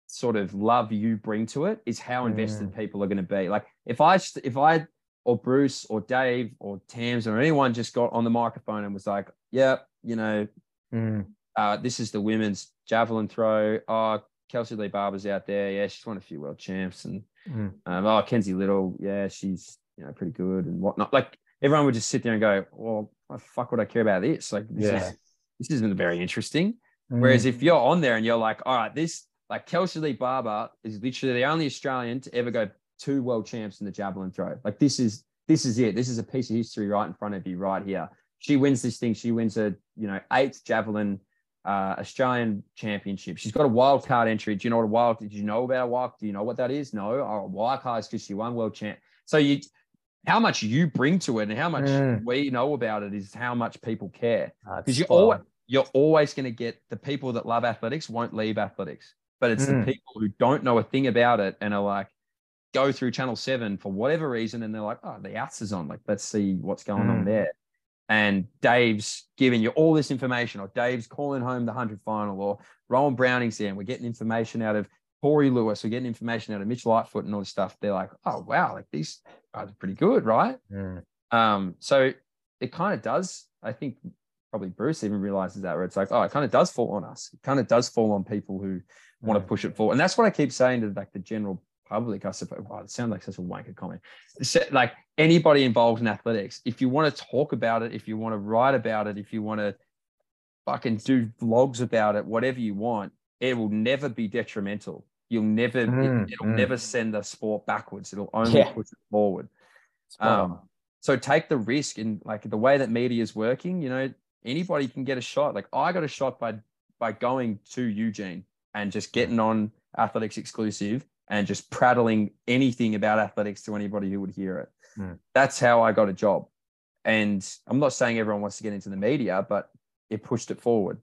sort of love you bring to it is how invested people are going to be. Like if I if I or Bruce or Dave or Tams or anyone just got on the microphone and was like, "Yeah, you know, mm, uh, this is the women's javelin throw. Oh, Kelsey Lee Barber's out there. Yeah, she's won a few world champs, and Mm. um, oh, Kenzie Little, yeah, she's you know pretty good and whatnot. Like everyone would just sit there and go, well, why the fuck would I care about this? Like this Yeah. is this isn't very interesting. Mm. Whereas if you're on there and you're like, all right, this like Kelsey Lee Barber is literally the only Australian to ever go two world champs in the javelin throw. Like this is this is it. This is a piece of history right in front of you, right here. She wins this thing. She wins a you know eighth javelin uh, Australian championship. She's got a wild card entry. Do you know what a wild? Did you know about a wild? Do you know what that is? No, oh, a wild card is because she won world champ. So you, how much you bring to it and how much Mm. we know about it is how much people care because you spot on. always you're always going to get the people that love athletics won't leave athletics, but it's Mm. the people who don't know a thing about it and are like go through Channel Seven for whatever reason, and they're like, oh, the outs is on, like let's see what's going on Mm. there. And Dave's giving you all this information, or Dave's calling home the hundred final, or Rohan Browning's there, and we're getting information out of Torrie Lewis, we're getting information out of Mitch Lightfoot and all this stuff. They're like, oh wow, like these guys are pretty good, right? Mm. Um, so it kind of does. I think probably Bruce even realizes that where it's like, oh, it kind of does fall on us. It kind of does fall on people who want to Mm. push it forward. And that's what I keep saying to like the general public, I suppose. Wow, it sounds like such a wanker comment. So, like anybody involved in athletics, if you want to talk about it, if you want to write about it, if you want to fucking do vlogs about it, whatever you want, it will never be detrimental. You'll never, Mm, it, will mm. never send the sport backwards. It'll only Yeah. push it forward. Um, so take the risk in like the way that media is working. You know, anybody can get a shot. Like I got a shot by by going to Eugene and just getting on athletics exclusive and just prattling anything about athletics to anybody who would hear it. Mm. That's how I got a job. And I'm not saying everyone wants to get into the media, but it pushed it forward.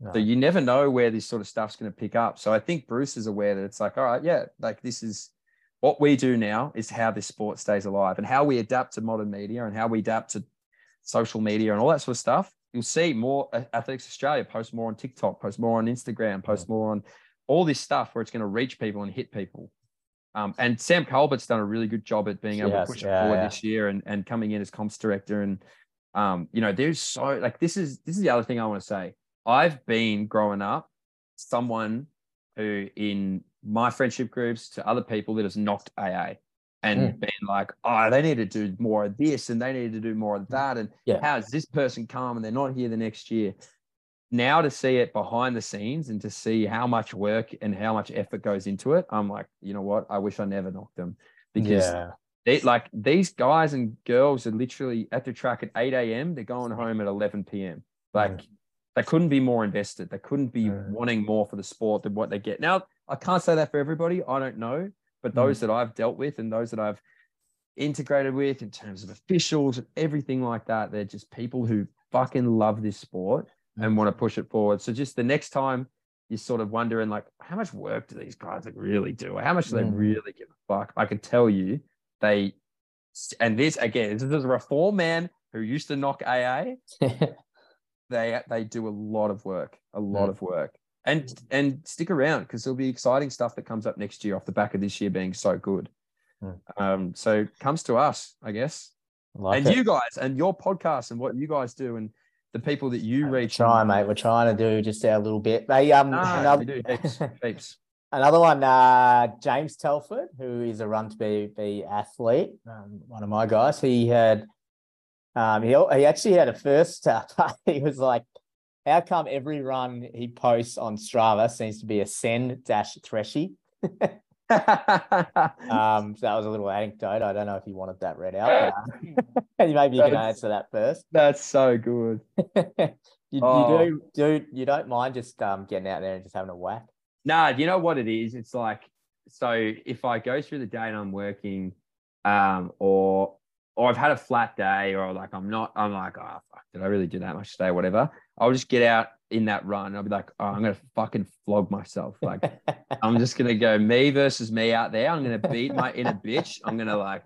No. So you never know where this sort of stuff's going to pick up. So I think Bruce is aware that it's like, all right, yeah, like this is what we do now is how this sport stays alive and how we adapt to modern media and how we adapt to social media and all that sort of stuff. You'll see more Athletics Australia post more on TikTok, post more on Instagram, post more on all this stuff where it's going to reach people and hit people. Um, and Sam Colbert's done a really good job at being able Yes, to push yeah, it forward yeah. this year and, and coming in as comps director. And, um, you know, there's so like, this is, this is the other thing I want to say. I've been growing up someone who in my friendship groups to other people that has knocked AA and Mm. been like, oh, they need to do more of this and they need to do more of that. And Yeah. how does this person come and they're not here the next year? Now to see it behind the scenes and to see how much work and how much effort goes into it, I'm like, you know what? I wish I never knocked them because yeah. they like these guys and girls are literally at the track at 8 a.m. They're going home at 11 p.m. Like Mm. they couldn't be more invested. They couldn't be Mm. wanting more for the sport than what they get. Now, I can't say that for everybody. I don't know. But Mm. those that I've dealt with and those that I've integrated with in terms of officials and everything like that, they're just people who fucking love this sport Mm. And want to push it forward. So just the next time you're sort of wondering like, how much work do these guys like really do? How much do they Mm. really give a fuck? I can tell you they and this again, this is a reform man who used to knock AA. They they do a lot of work, a lot Mm. of work. And and stick around because there'll be exciting stuff that comes up next year off the back of this year being so good. Mm. Um, so comes to us, I guess. like and it. you guys and your podcast and what you guys do and the people that you reach. trying, mate. We're trying to do just our little bit. They um Nah, another, do heaps, heaps. another one, uh, James Telford, who is a run to be, be athlete, um, one of my guys. He had um he, he actually had a first uh, he was like, how come every run he posts on Strava seems to be a send dash threshy? Um, so that was a little anecdote. I don't know if you wanted that read out. But, uh, maybe you can answer that first. That's so good. you, Oh. you do do you don't mind just um getting out there and just having a whack? Nah, you know what it is? It's like so if I go through the day and I'm working, um, or or I've had a flat day, or like I'm not, I'm like, oh fuck, did I really do that much today? Whatever. I'll just get out in that run. I'll be like, oh, I'm gonna fucking flog myself. Like I'm just gonna go me versus me out there. I'm gonna beat my inner bitch. I'm gonna like,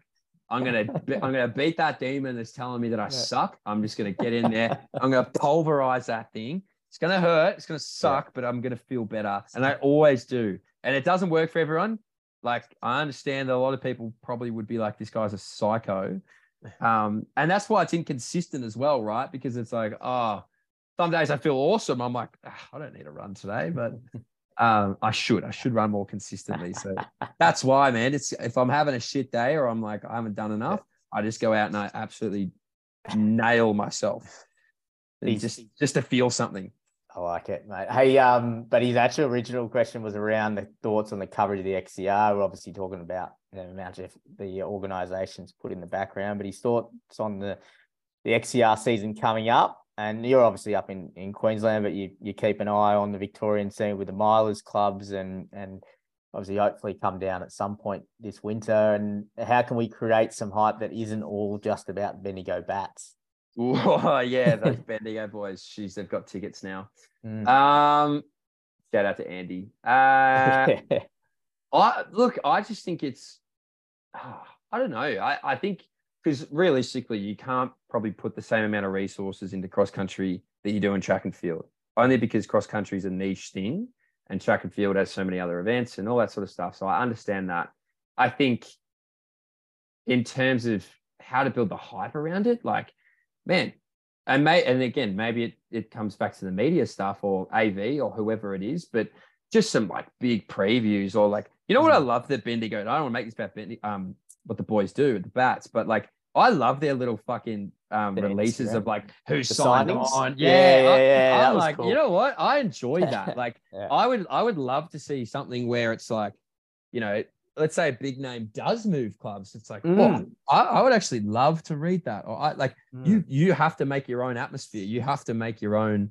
I'm gonna, I'm gonna beat that demon that's telling me that I suck. I'm just gonna get in there. I'm gonna pulverize that thing. It's gonna hurt. It's gonna suck, but I'm gonna feel better, and I always do. And it doesn't work for everyone. Like I understand that a lot of people probably would be like, this guy's a psycho. Um, and that's why it's inconsistent as well, right? Because it's like, oh, some days I feel awesome. I'm like, "Ah, I don't need to run today, but Um, I should. I should run more consistently. So that's why, man. It's if I'm having a shit day or I'm like I haven't done enough, I just go out and I absolutely nail myself. Just just to feel something. I like it, mate. Hey, um, but his actual original question was around the thoughts on the coverage of the XCR. We're obviously talking about the amount of the organisations put in the background, but his thoughts on the the XCR season coming up. And you're obviously up in, in Queensland, but you you keep an eye on the Victorian scene with the milers clubs and and obviously hopefully come down at some point this winter. And how can we create some hype that isn't all just about Bendigo bats? Whoa, yeah, those Bendigo boys. Jeez, they've got tickets now. Mm. Um, shout out to Andy. Uh, I look, I just think it's, ah, I don't know. I, I think because realistically, you can't probably put the same amount of resources into cross country that you do in track and field, only because cross country is a niche thing and track and field has so many other events and all that sort of stuff. So I understand that. I think in terms of how to build the hype around it, like, man, and may and again, maybe it, it comes back to the media stuff or AV or whoever it is, but just some like big previews or like, you know what I love that Bendigo, I don't want to make this about Bendigo, um, what the boys do at the bats, but like I love their little fucking um Their releases Instagram. of like who The signed on. Yeah, Yeah, yeah, I- yeah, I'm was like, cool. you know what? I enjoy that. Like Yeah. I would I would love to see something where it's like, you know, let's say a big name does move clubs. It's like, Mm. oh, I, I would actually love to read that. Or I like Mm. you you have to make your own atmosphere. You have to make your own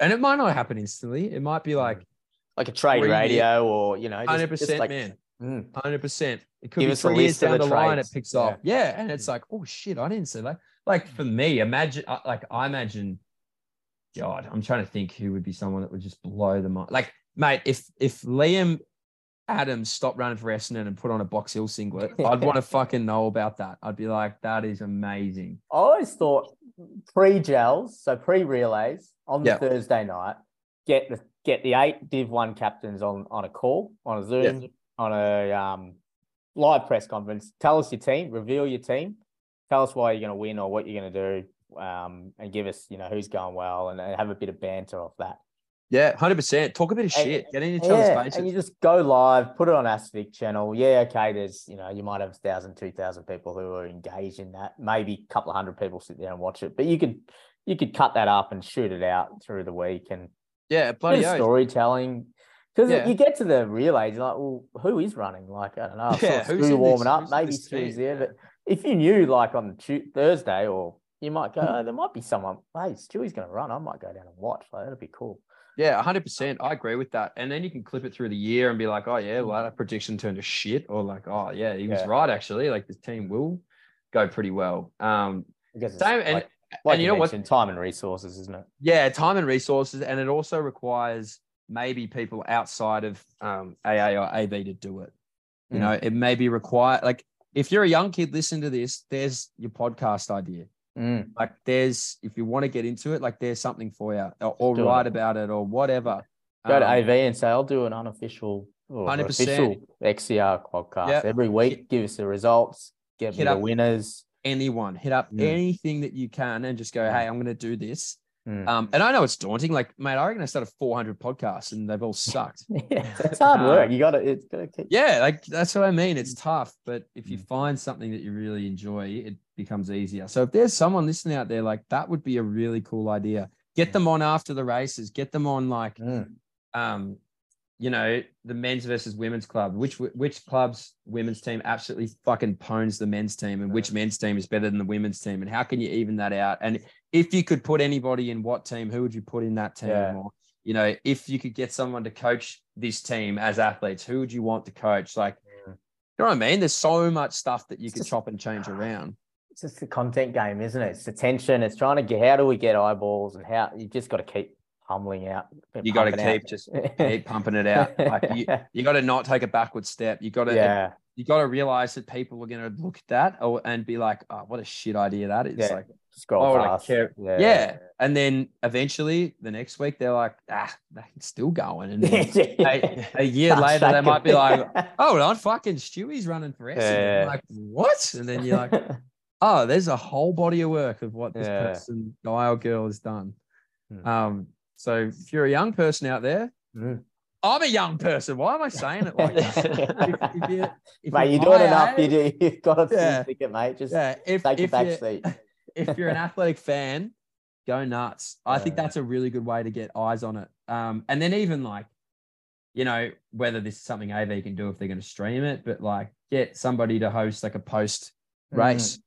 and it might not happen instantly. It might be like like a trade radio or you know, hundred percent like- man. Mm. Hundred percent. It could Give be three years down the, the line. It picks Yeah. off. Yeah, and it's like, oh shit, I didn't see that. Like for me, imagine uh, like I imagine. God, I'm trying to think who would be someone that would just blow the mind. Like, mate, if if Liam Adams stopped running for Essendon and put on a Box Hill singlet, I'd want to fucking know about that. I'd be like, that is amazing. I always thought pre-Jells, so pre-relays on the Yeah. Thursday night, get the get the eight Div One captains on on a call, on a Zoom, on a um, live press conference. Tell us your team, reveal your team, tell us why you're going to win or what you're going to do, um, and give us you know who's going well, and, and have a bit of banter off that. Yeah, hundred percent. Talk a bit of And- shit. Get in each other's Yeah, faces. and you just go live, put it on AthsVic channel. Yeah, okay. There's you know you might have thousand, two thousand people who are engaged in that. Maybe a couple of hundred people sit there and watch it, but you could you could cut that up and shoot it out through the week and yeah, bloody of storytelling. Because Yeah. you get to the relays, you're like, well, who is running? Like, I don't know. Yeah, who's Stu warming this- up. Maybe Stu's there. But if you knew, like, on Thursday, or you might go, oh, there might be someone, hey, Stewie's going to run. I might go down and watch. Like, that'd be cool. Yeah, hundred percent. I agree with that. And then you can clip it through the year and be like, oh yeah, well that prediction turned to shit, or like, oh yeah, he was Yeah. right actually. Like this team will go pretty well. Um, Because same and like, like and you you know what? time and resources, isn't it? yeah, time and resources, and it also requires maybe people outside of um, AA or AV to do it. You Mm. know, it may be required. Like if you're a young kid, listen to this. There's your podcast idea. Mm. Like there's if you want to get into it, like there's something for you, or, or Do it. write about it, or whatever. Go to Um, AV and say, I'll do an unofficial or 100%. official XCR podcast Yep. every week. Give us the results, get me the winners. anyone, hit up Mm. anything that you can and just go, hey, I'm going to do this. Mm. Um, and I know it's daunting. Like, mate, I reckon I started 400 podcasts and they've all sucked. yeah, that's hard Um, work. You got to, it's got to keep. yeah, like that's what I mean. It's Mm. tough, but if you find something that you really enjoy, it becomes easier. So if there's someone listening out there, like that would be a really cool idea. Get them on after the races. Get them on like Mm. um, you know, the men's versus women's club. Which which club's women's team absolutely fucking pones the men's team, and which men's team is better than the women's team, and how can you even that out? And if you could put anybody in what team, who would you put in that team? Yeah. Or you know, if you could get someone to coach this team as athletes, who would you want to coach? Like, Yeah. you know what I mean? There's so much stuff that you It's could just- chop and change around. It's just the content game, isn't it? It's attention. It's trying to get, how do we get eyeballs and how you just got to keep humbling out. You got to pumping out. keep just keep pumping it out. Like you, you got to not take a backward step. You got to yeah. you got to realize that people are going to look at that or, and be like, oh, what a shit idea that is. Yeah. Like, Scroll I past. care? Yeah. yeah. And then eventually the next week they're like, ah, they're still going. And a, a year later, they might be like, oh, well, fucking Stewie's running for Essendon. Yeah. Like, what? And then you're like, oh, there's a whole body of work of what this Yeah. person, guy or girl, has done. Hmm. Um, so if you're a young person out there, Mm. I'm a young person. Why am I saying it like that? if, if you, if mate, you're doing enough. you do, you've got to Yeah. ticket, mate. Just Yeah, if take if back seat. If you're an athletic fan, go nuts. I think that's a really good way to get eyes on it. Um, and then even like, you know, whether this is something AV can do if they're going to stream it, but like get somebody to host like a post race.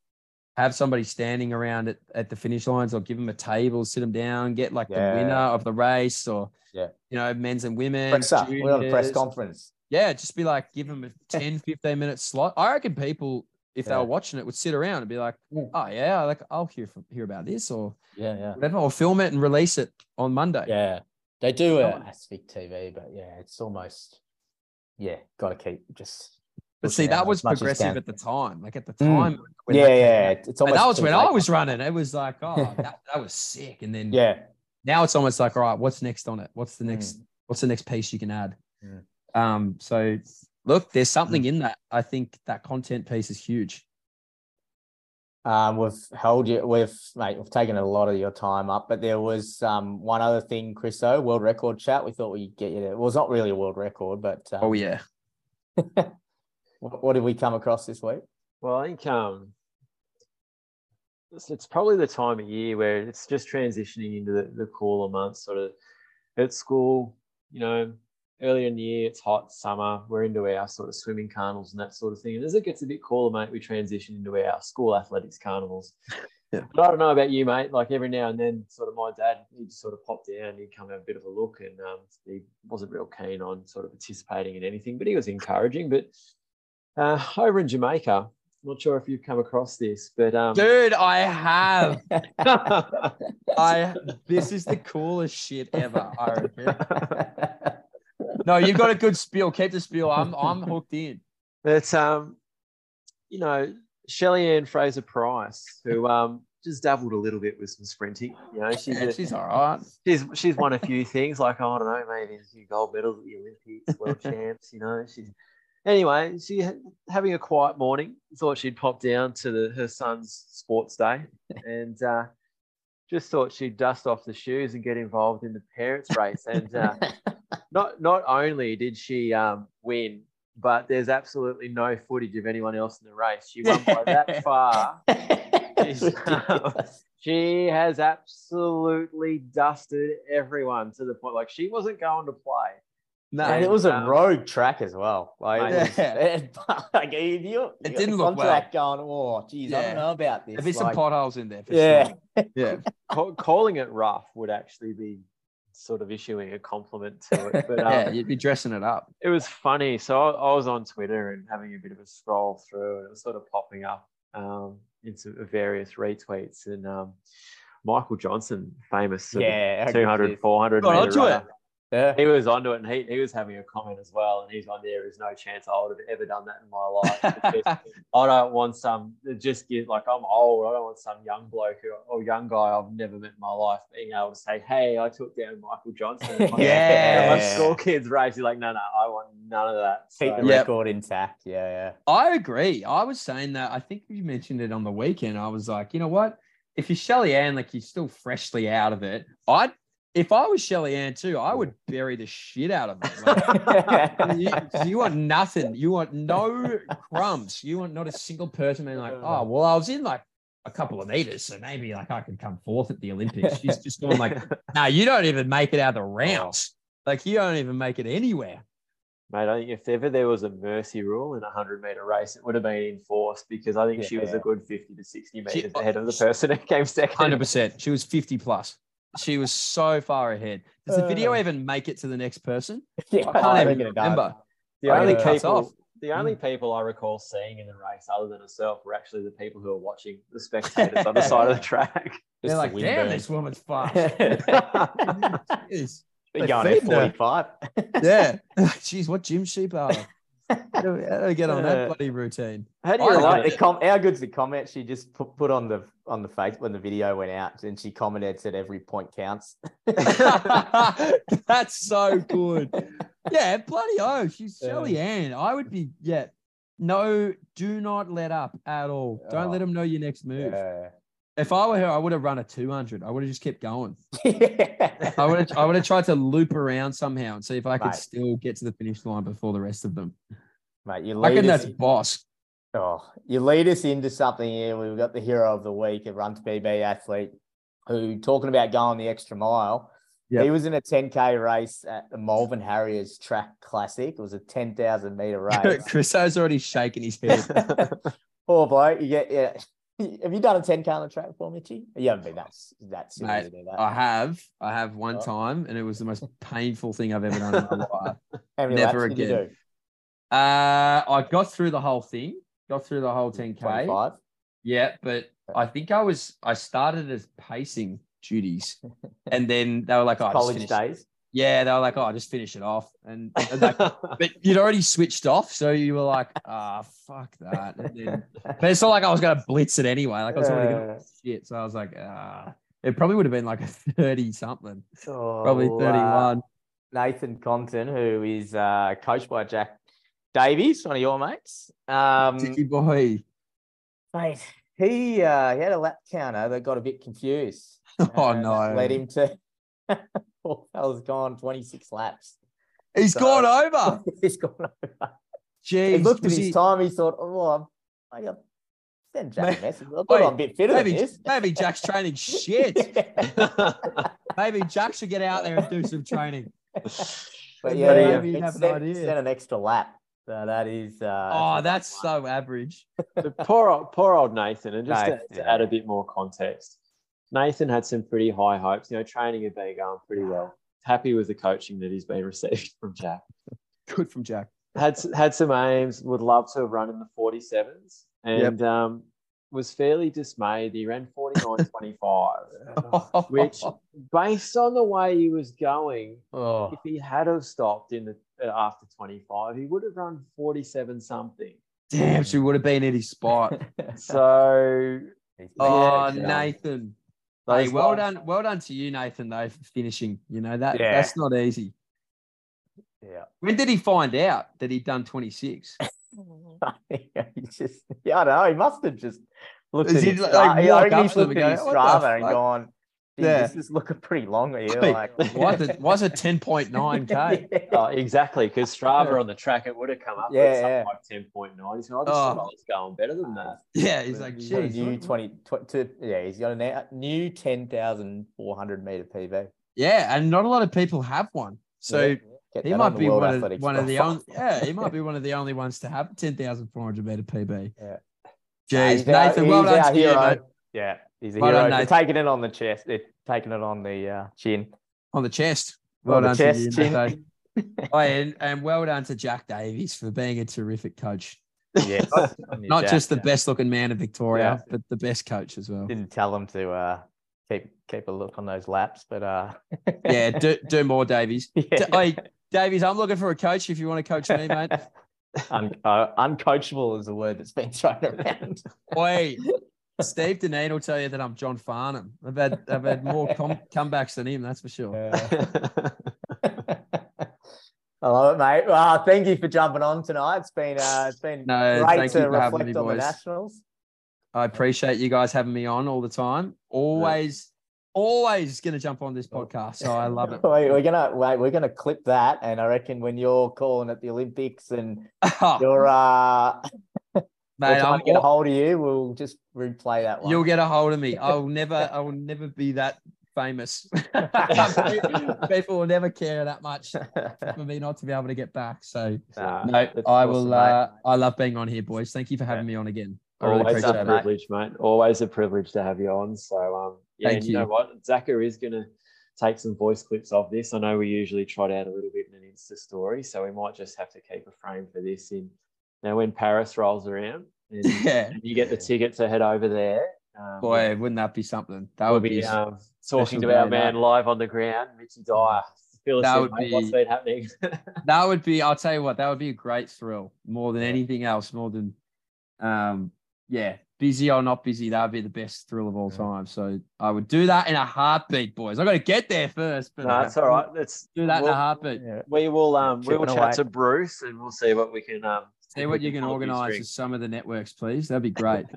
Have somebody standing around at, at the finish lines or give them a table, sit them down, get like Yeah. the winner of the race or, Yeah. you know, men's and women. We're on a press conference. Yeah, just be like, give them a 10, 15 minute slot. I reckon people, if they were watching it, would sit around and be like, Mm. oh, yeah, like I'll hear from, hear about this or Yeah, yeah. whatever, or film it and release it on Monday. Yeah. They do No a one- AthsVic TV, but yeah, it's almost yeah, gotta keep just But see, that was as much as progressive at the time. Like at the Mm. time. when Yeah, yeah. out. It's almost that was when late. I was running. It was like, oh, that, that was sick. And then Yeah. now it's almost like, all right, what's next on it? What's the Mm. next, what's the next piece you can add? Mm. Um, so look, there's something in that. I think that content piece is huge. Um, we've held you. We've mate. We've taken a lot of your time up, but there was um one other thing, Chriso, world record chat. We thought we'd get you there. Well, it's not really a world record, but um, Oh yeah. what, what did we come across this week? Well, I think um, it's, it's probably the time of year where it's just transitioning into the, the cooler months. Sort of at school, you know, earlier in the year, it's hot, summer. We're into our sort of swimming carnivals and that sort of thing. And as it gets a bit cooler, mate, we transition into our school athletics carnivals. Yeah. But I don't know about you, mate. Like every now and then, sort of my dad, he'd sort of pop down, he'd come have a bit of a look, and um, he wasn't real keen on sort of participating in anything, but he was encouraging. But uh, over in Jamaica, not sure if you've come across this, but um, Dude, I have. I this is the coolest shit ever. I reckon. No, you've got a good spiel. Keep the spiel. I'm I'm hooked in. But um, you know, Shelly Ann Fraser Pryce, who um just dabbled a little bit with some sprinting. You know, she's Yeah, a- she's all right. she's she's won a few things, like I don't know, maybe a few gold medals at the Olympics, world champs. You know, she's anyway. She having a quiet morning. Thought she'd pop down to the her son's sports day, and uh, just thought she'd dust off the shoes and get involved in the parents' race. And uh, not not only did she um, win, but there's absolutely no footage of anyone else in the race. She won by that far. It's She has absolutely dusted everyone to the point like she wasn't going to play. No, and it was a um, road track as well. Like, it was- Yeah. it- like you, you, you It didn't the look well. contract going. Oh, geez, I don't know about this. There'd be some potholes in there. For yeah, Sure. Yeah. Ca- calling it rough would actually be sort of issuing a compliment to it. But um, yeah, you'd be dressing it up. it was funny. So I, I was on Twitter and having a bit of a scroll through, and it was sort of popping up um, into various retweets. And um, Michael Johnson, famous yeah, I 200, 400 Got meter onto runner, it. Yeah. he was onto it, and he, he was having a comment as well. And he's on there. There's no chance I would have ever done that in my life. Because I don't want some just get like I'm old. I don't want some young bloke who, or young guy I've never met in my life being able to say, "Hey, I took down Michael Johnson." at my- Yeah. at my school kids race. He's like, "No, no, I want none of that." Keep the Yep. record intact. Yeah, yeah. I agree. I was saying that. I think you mentioned it on the weekend. I was like, you know what? If you're Shelly Ann, like you're still freshly out of it, I'd. If I was Shelly Ann too, I would bury the shit out of it. Like, you, you want nothing. You want no crumbs. You want not a single person being like, oh, well, I was in like a couple of meters, so maybe like I could come fourth at the Olympics. She's just going like, no, you don't even make it out of the oh. rounds. Like you don't even make it anywhere. Mate, I think if ever there was a mercy rule in a 100 meter race, it would have been enforced because I think she was a good 50 to 60 She- meters ahead of the person who came second. Hundred percent. She was fifty plus. She was so far ahead. Does the video Uh. even make it to the next person? yeah, I can't I even reckon it does. remember. The I only cuts people, off. the only people I recall seeing in the race, other than herself, were actually the people who were watching the spectators on the side of the track. They're Just like, the damn, wind this woman's fast. burn. Jeez. Been going at 45. yeah. Jeez, what gym sheep are they? How do we- how do we get on that bloody routine? How do you I like like the com- how good's the comment she just put, put on the on the face when the video went out and she commented said every point counts. That's so good. Yeah, bloody oh, she's Yeah. Shelly Ann. I would be, yeah. No, do not let up at all. Don't let Oh. them know your next move. Yeah. If I were her, I would have run a 200. I would have just kept going. yeah. I would have, I would have tried to loop around somehow and see if I could Mate. still get to the finish line before the rest of them. Mate, you I lead reckon us, that's boss. oh, you lead us into something here. We've got the hero of the week, a run to PB athlete who talking about going the extra mile. Yep. He was in a 10k race at the Malvern Harriers Track Classic. It was a 10,000 meter race. Chriso's already shaking his head. Poor bloke. You get yeah. Have you done a 10k on the track before, Mitchy? You haven't been that that silly Mate, that. I have. I have one Oh. time, and it was the most painful thing I've ever done in my life. Never laps did you again. Uh, I got through the whole thing, got through the whole 10K. 25. Yeah, but I think I was, I started as pacing duties, and then they were like, oh, College days. Yeah, they were like, oh, I just finish it off. And, and like, but you'd already switched off. So you were like, ah, fuck that. And then, but it's not like I was going to blitz it anyway. Like I was already going to shit. So I was like, ah, it probably would have been like a 30 something, Oh, probably uh, 31. Nathan Compton, who is uh, coached by Jack Davies, one of your mates. Um, Dicky boy. mate, he uh, he had a lap counter that got a bit confused. Oh, no. Led him to. Poor fella's gone 26 laps. He's So- gone over. He's gone over. Jeez. He looked at his he- time. He thought, "Oh, I'm, I got send Jack Mate, a message. I've got wait, on a bit fitter than maybe, this." maybe Jack's training shit. Maybe Jack should get out there and do some training. But Maybe yeah, you he have an idea. sent an extra lap. So that is. Uh, Oh, a that's so average. The poor old, poor old Nathan, and just to, Nathan, to yeah. add a bit more context, Nathan had some pretty high hopes. You know, training had been going pretty well. Happy with the coaching that he's been received from Jack. Good from Jack. Had had some aims. Would love to have run in the forty sevens, and um, was fairly dismayed. He ran 49.25, which, based on the way he was going, Oh, if he had have stopped in the uh, after twenty five, he would have run forty seven something. Damn, she would have been in his spot. So Oh, Yeah. Nathan. Hey, well done, well done to you, Nathan. Though for finishing, you know that Yeah. that's not easy. yeah. When did he find out that he'd done twenty six? he's just, yeah, I don't know. He must have just looked Is at he his like, walk I up he's looked at his go, "What the Strava and fuck?" gone, "Gee, Yeah. this is looking pretty long here. Wait, Like, Why's it why's it ten point nine k? Yeah. Oh, exactly, because Strava on the track it would have come up Yeah, with something yeah. like ten point nine. He's going, oh, this Oh. is going better than that. Yeah, he's like, He's got a geez, new what- 20, tw- to, yeah, he's got a new 10,400 meter PB. yeah, and not a lot of people have one. So Yeah, he might on be one of, one of the only yeah, he might be one of the only ones to have ten thousand four hundred meter PB. Yeah. Jeez, He's our- Nathan, well done to you, mate. Yeah, he's a Well hero done, taking it on the chest, it, taking it on the uh, chin. On the chest. Well the done chest, to you, chin. Oh, and, and well done to Jack Davies for being a terrific coach. Yeah, Not just the best looking man in Victoria, Yeah. but the best coach as well. Didn't tell him to uh, keep keep a look on those laps, but uh, Yeah, do, do more, Davies. yeah. Hey, Davies, I'm looking for a coach if you want to coach me, mate. Un- uh, uncoachable is a word that's been thrown around. Oi, Steve Deneen will tell you that I'm John Farnham. I've had I've had more com- comebacks than him, that's for sure. I love it, mate. Well, thank you for jumping on tonight. It's been uh, it's been No, great thank to you for having reflect me, on the boys. nationals. I appreciate you guys having me on all the time. Always, always going to jump on this podcast. So I love it. Wait, we're gonna wait. We're gonna clip that, and I reckon when you're calling at the Olympics and you're uh, Mate, trying I'm, to get a hold of you, we'll just replay that one. you'll get a hold of me. I will never, I will never be that famous. People will never care that much for me not to be able to get back. So Nah, no, I awesome, will. mate. Uh, I love being on here, boys. Thank you for having me on again. I Always appreciate a it. mate. privilege, mate. Always a privilege to have you on. So, um, yeah, Thank and you. know what? Zacca is going to take some voice clips of this. I know we usually trot out a little bit in an Insta story, so we might just have to keep a frame for this in now when Paris rolls around and Yeah, you get the ticket to head over there. Um, boy, wouldn't that be something? That we'll would be be. um, talking to our man that. live on the ground, Richie Dyer. Fill us That would mate. What's be- been happening? that would be. I'll tell you what. That would be a great thrill, more than anything else. More than, um, yeah, busy or not busy, that would be the best thrill of all Yeah. time. So I would do that in a heartbeat, boys. I got to get there first, but no, it's all right. Let's do that in we'll- a heartbeat. Yeah. We will um we will chat away. to Bruce and we'll see what we can um See what you can pull up his organise with some of the networks, please. That'd be great.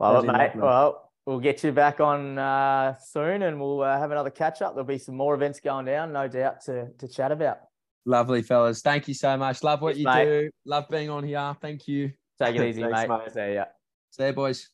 Well, That'd mate. lovely. Well, we'll get you back on uh, soon, and we'll uh, have another catch up. There'll be some more events going down, no doubt, to to chat about. Lovely, fellas. Thank you so much. Love what Thanks, you mate. do. Love being on here. Thank you. Take it easy, Thanks, mate. mate. See ya. See you, boys.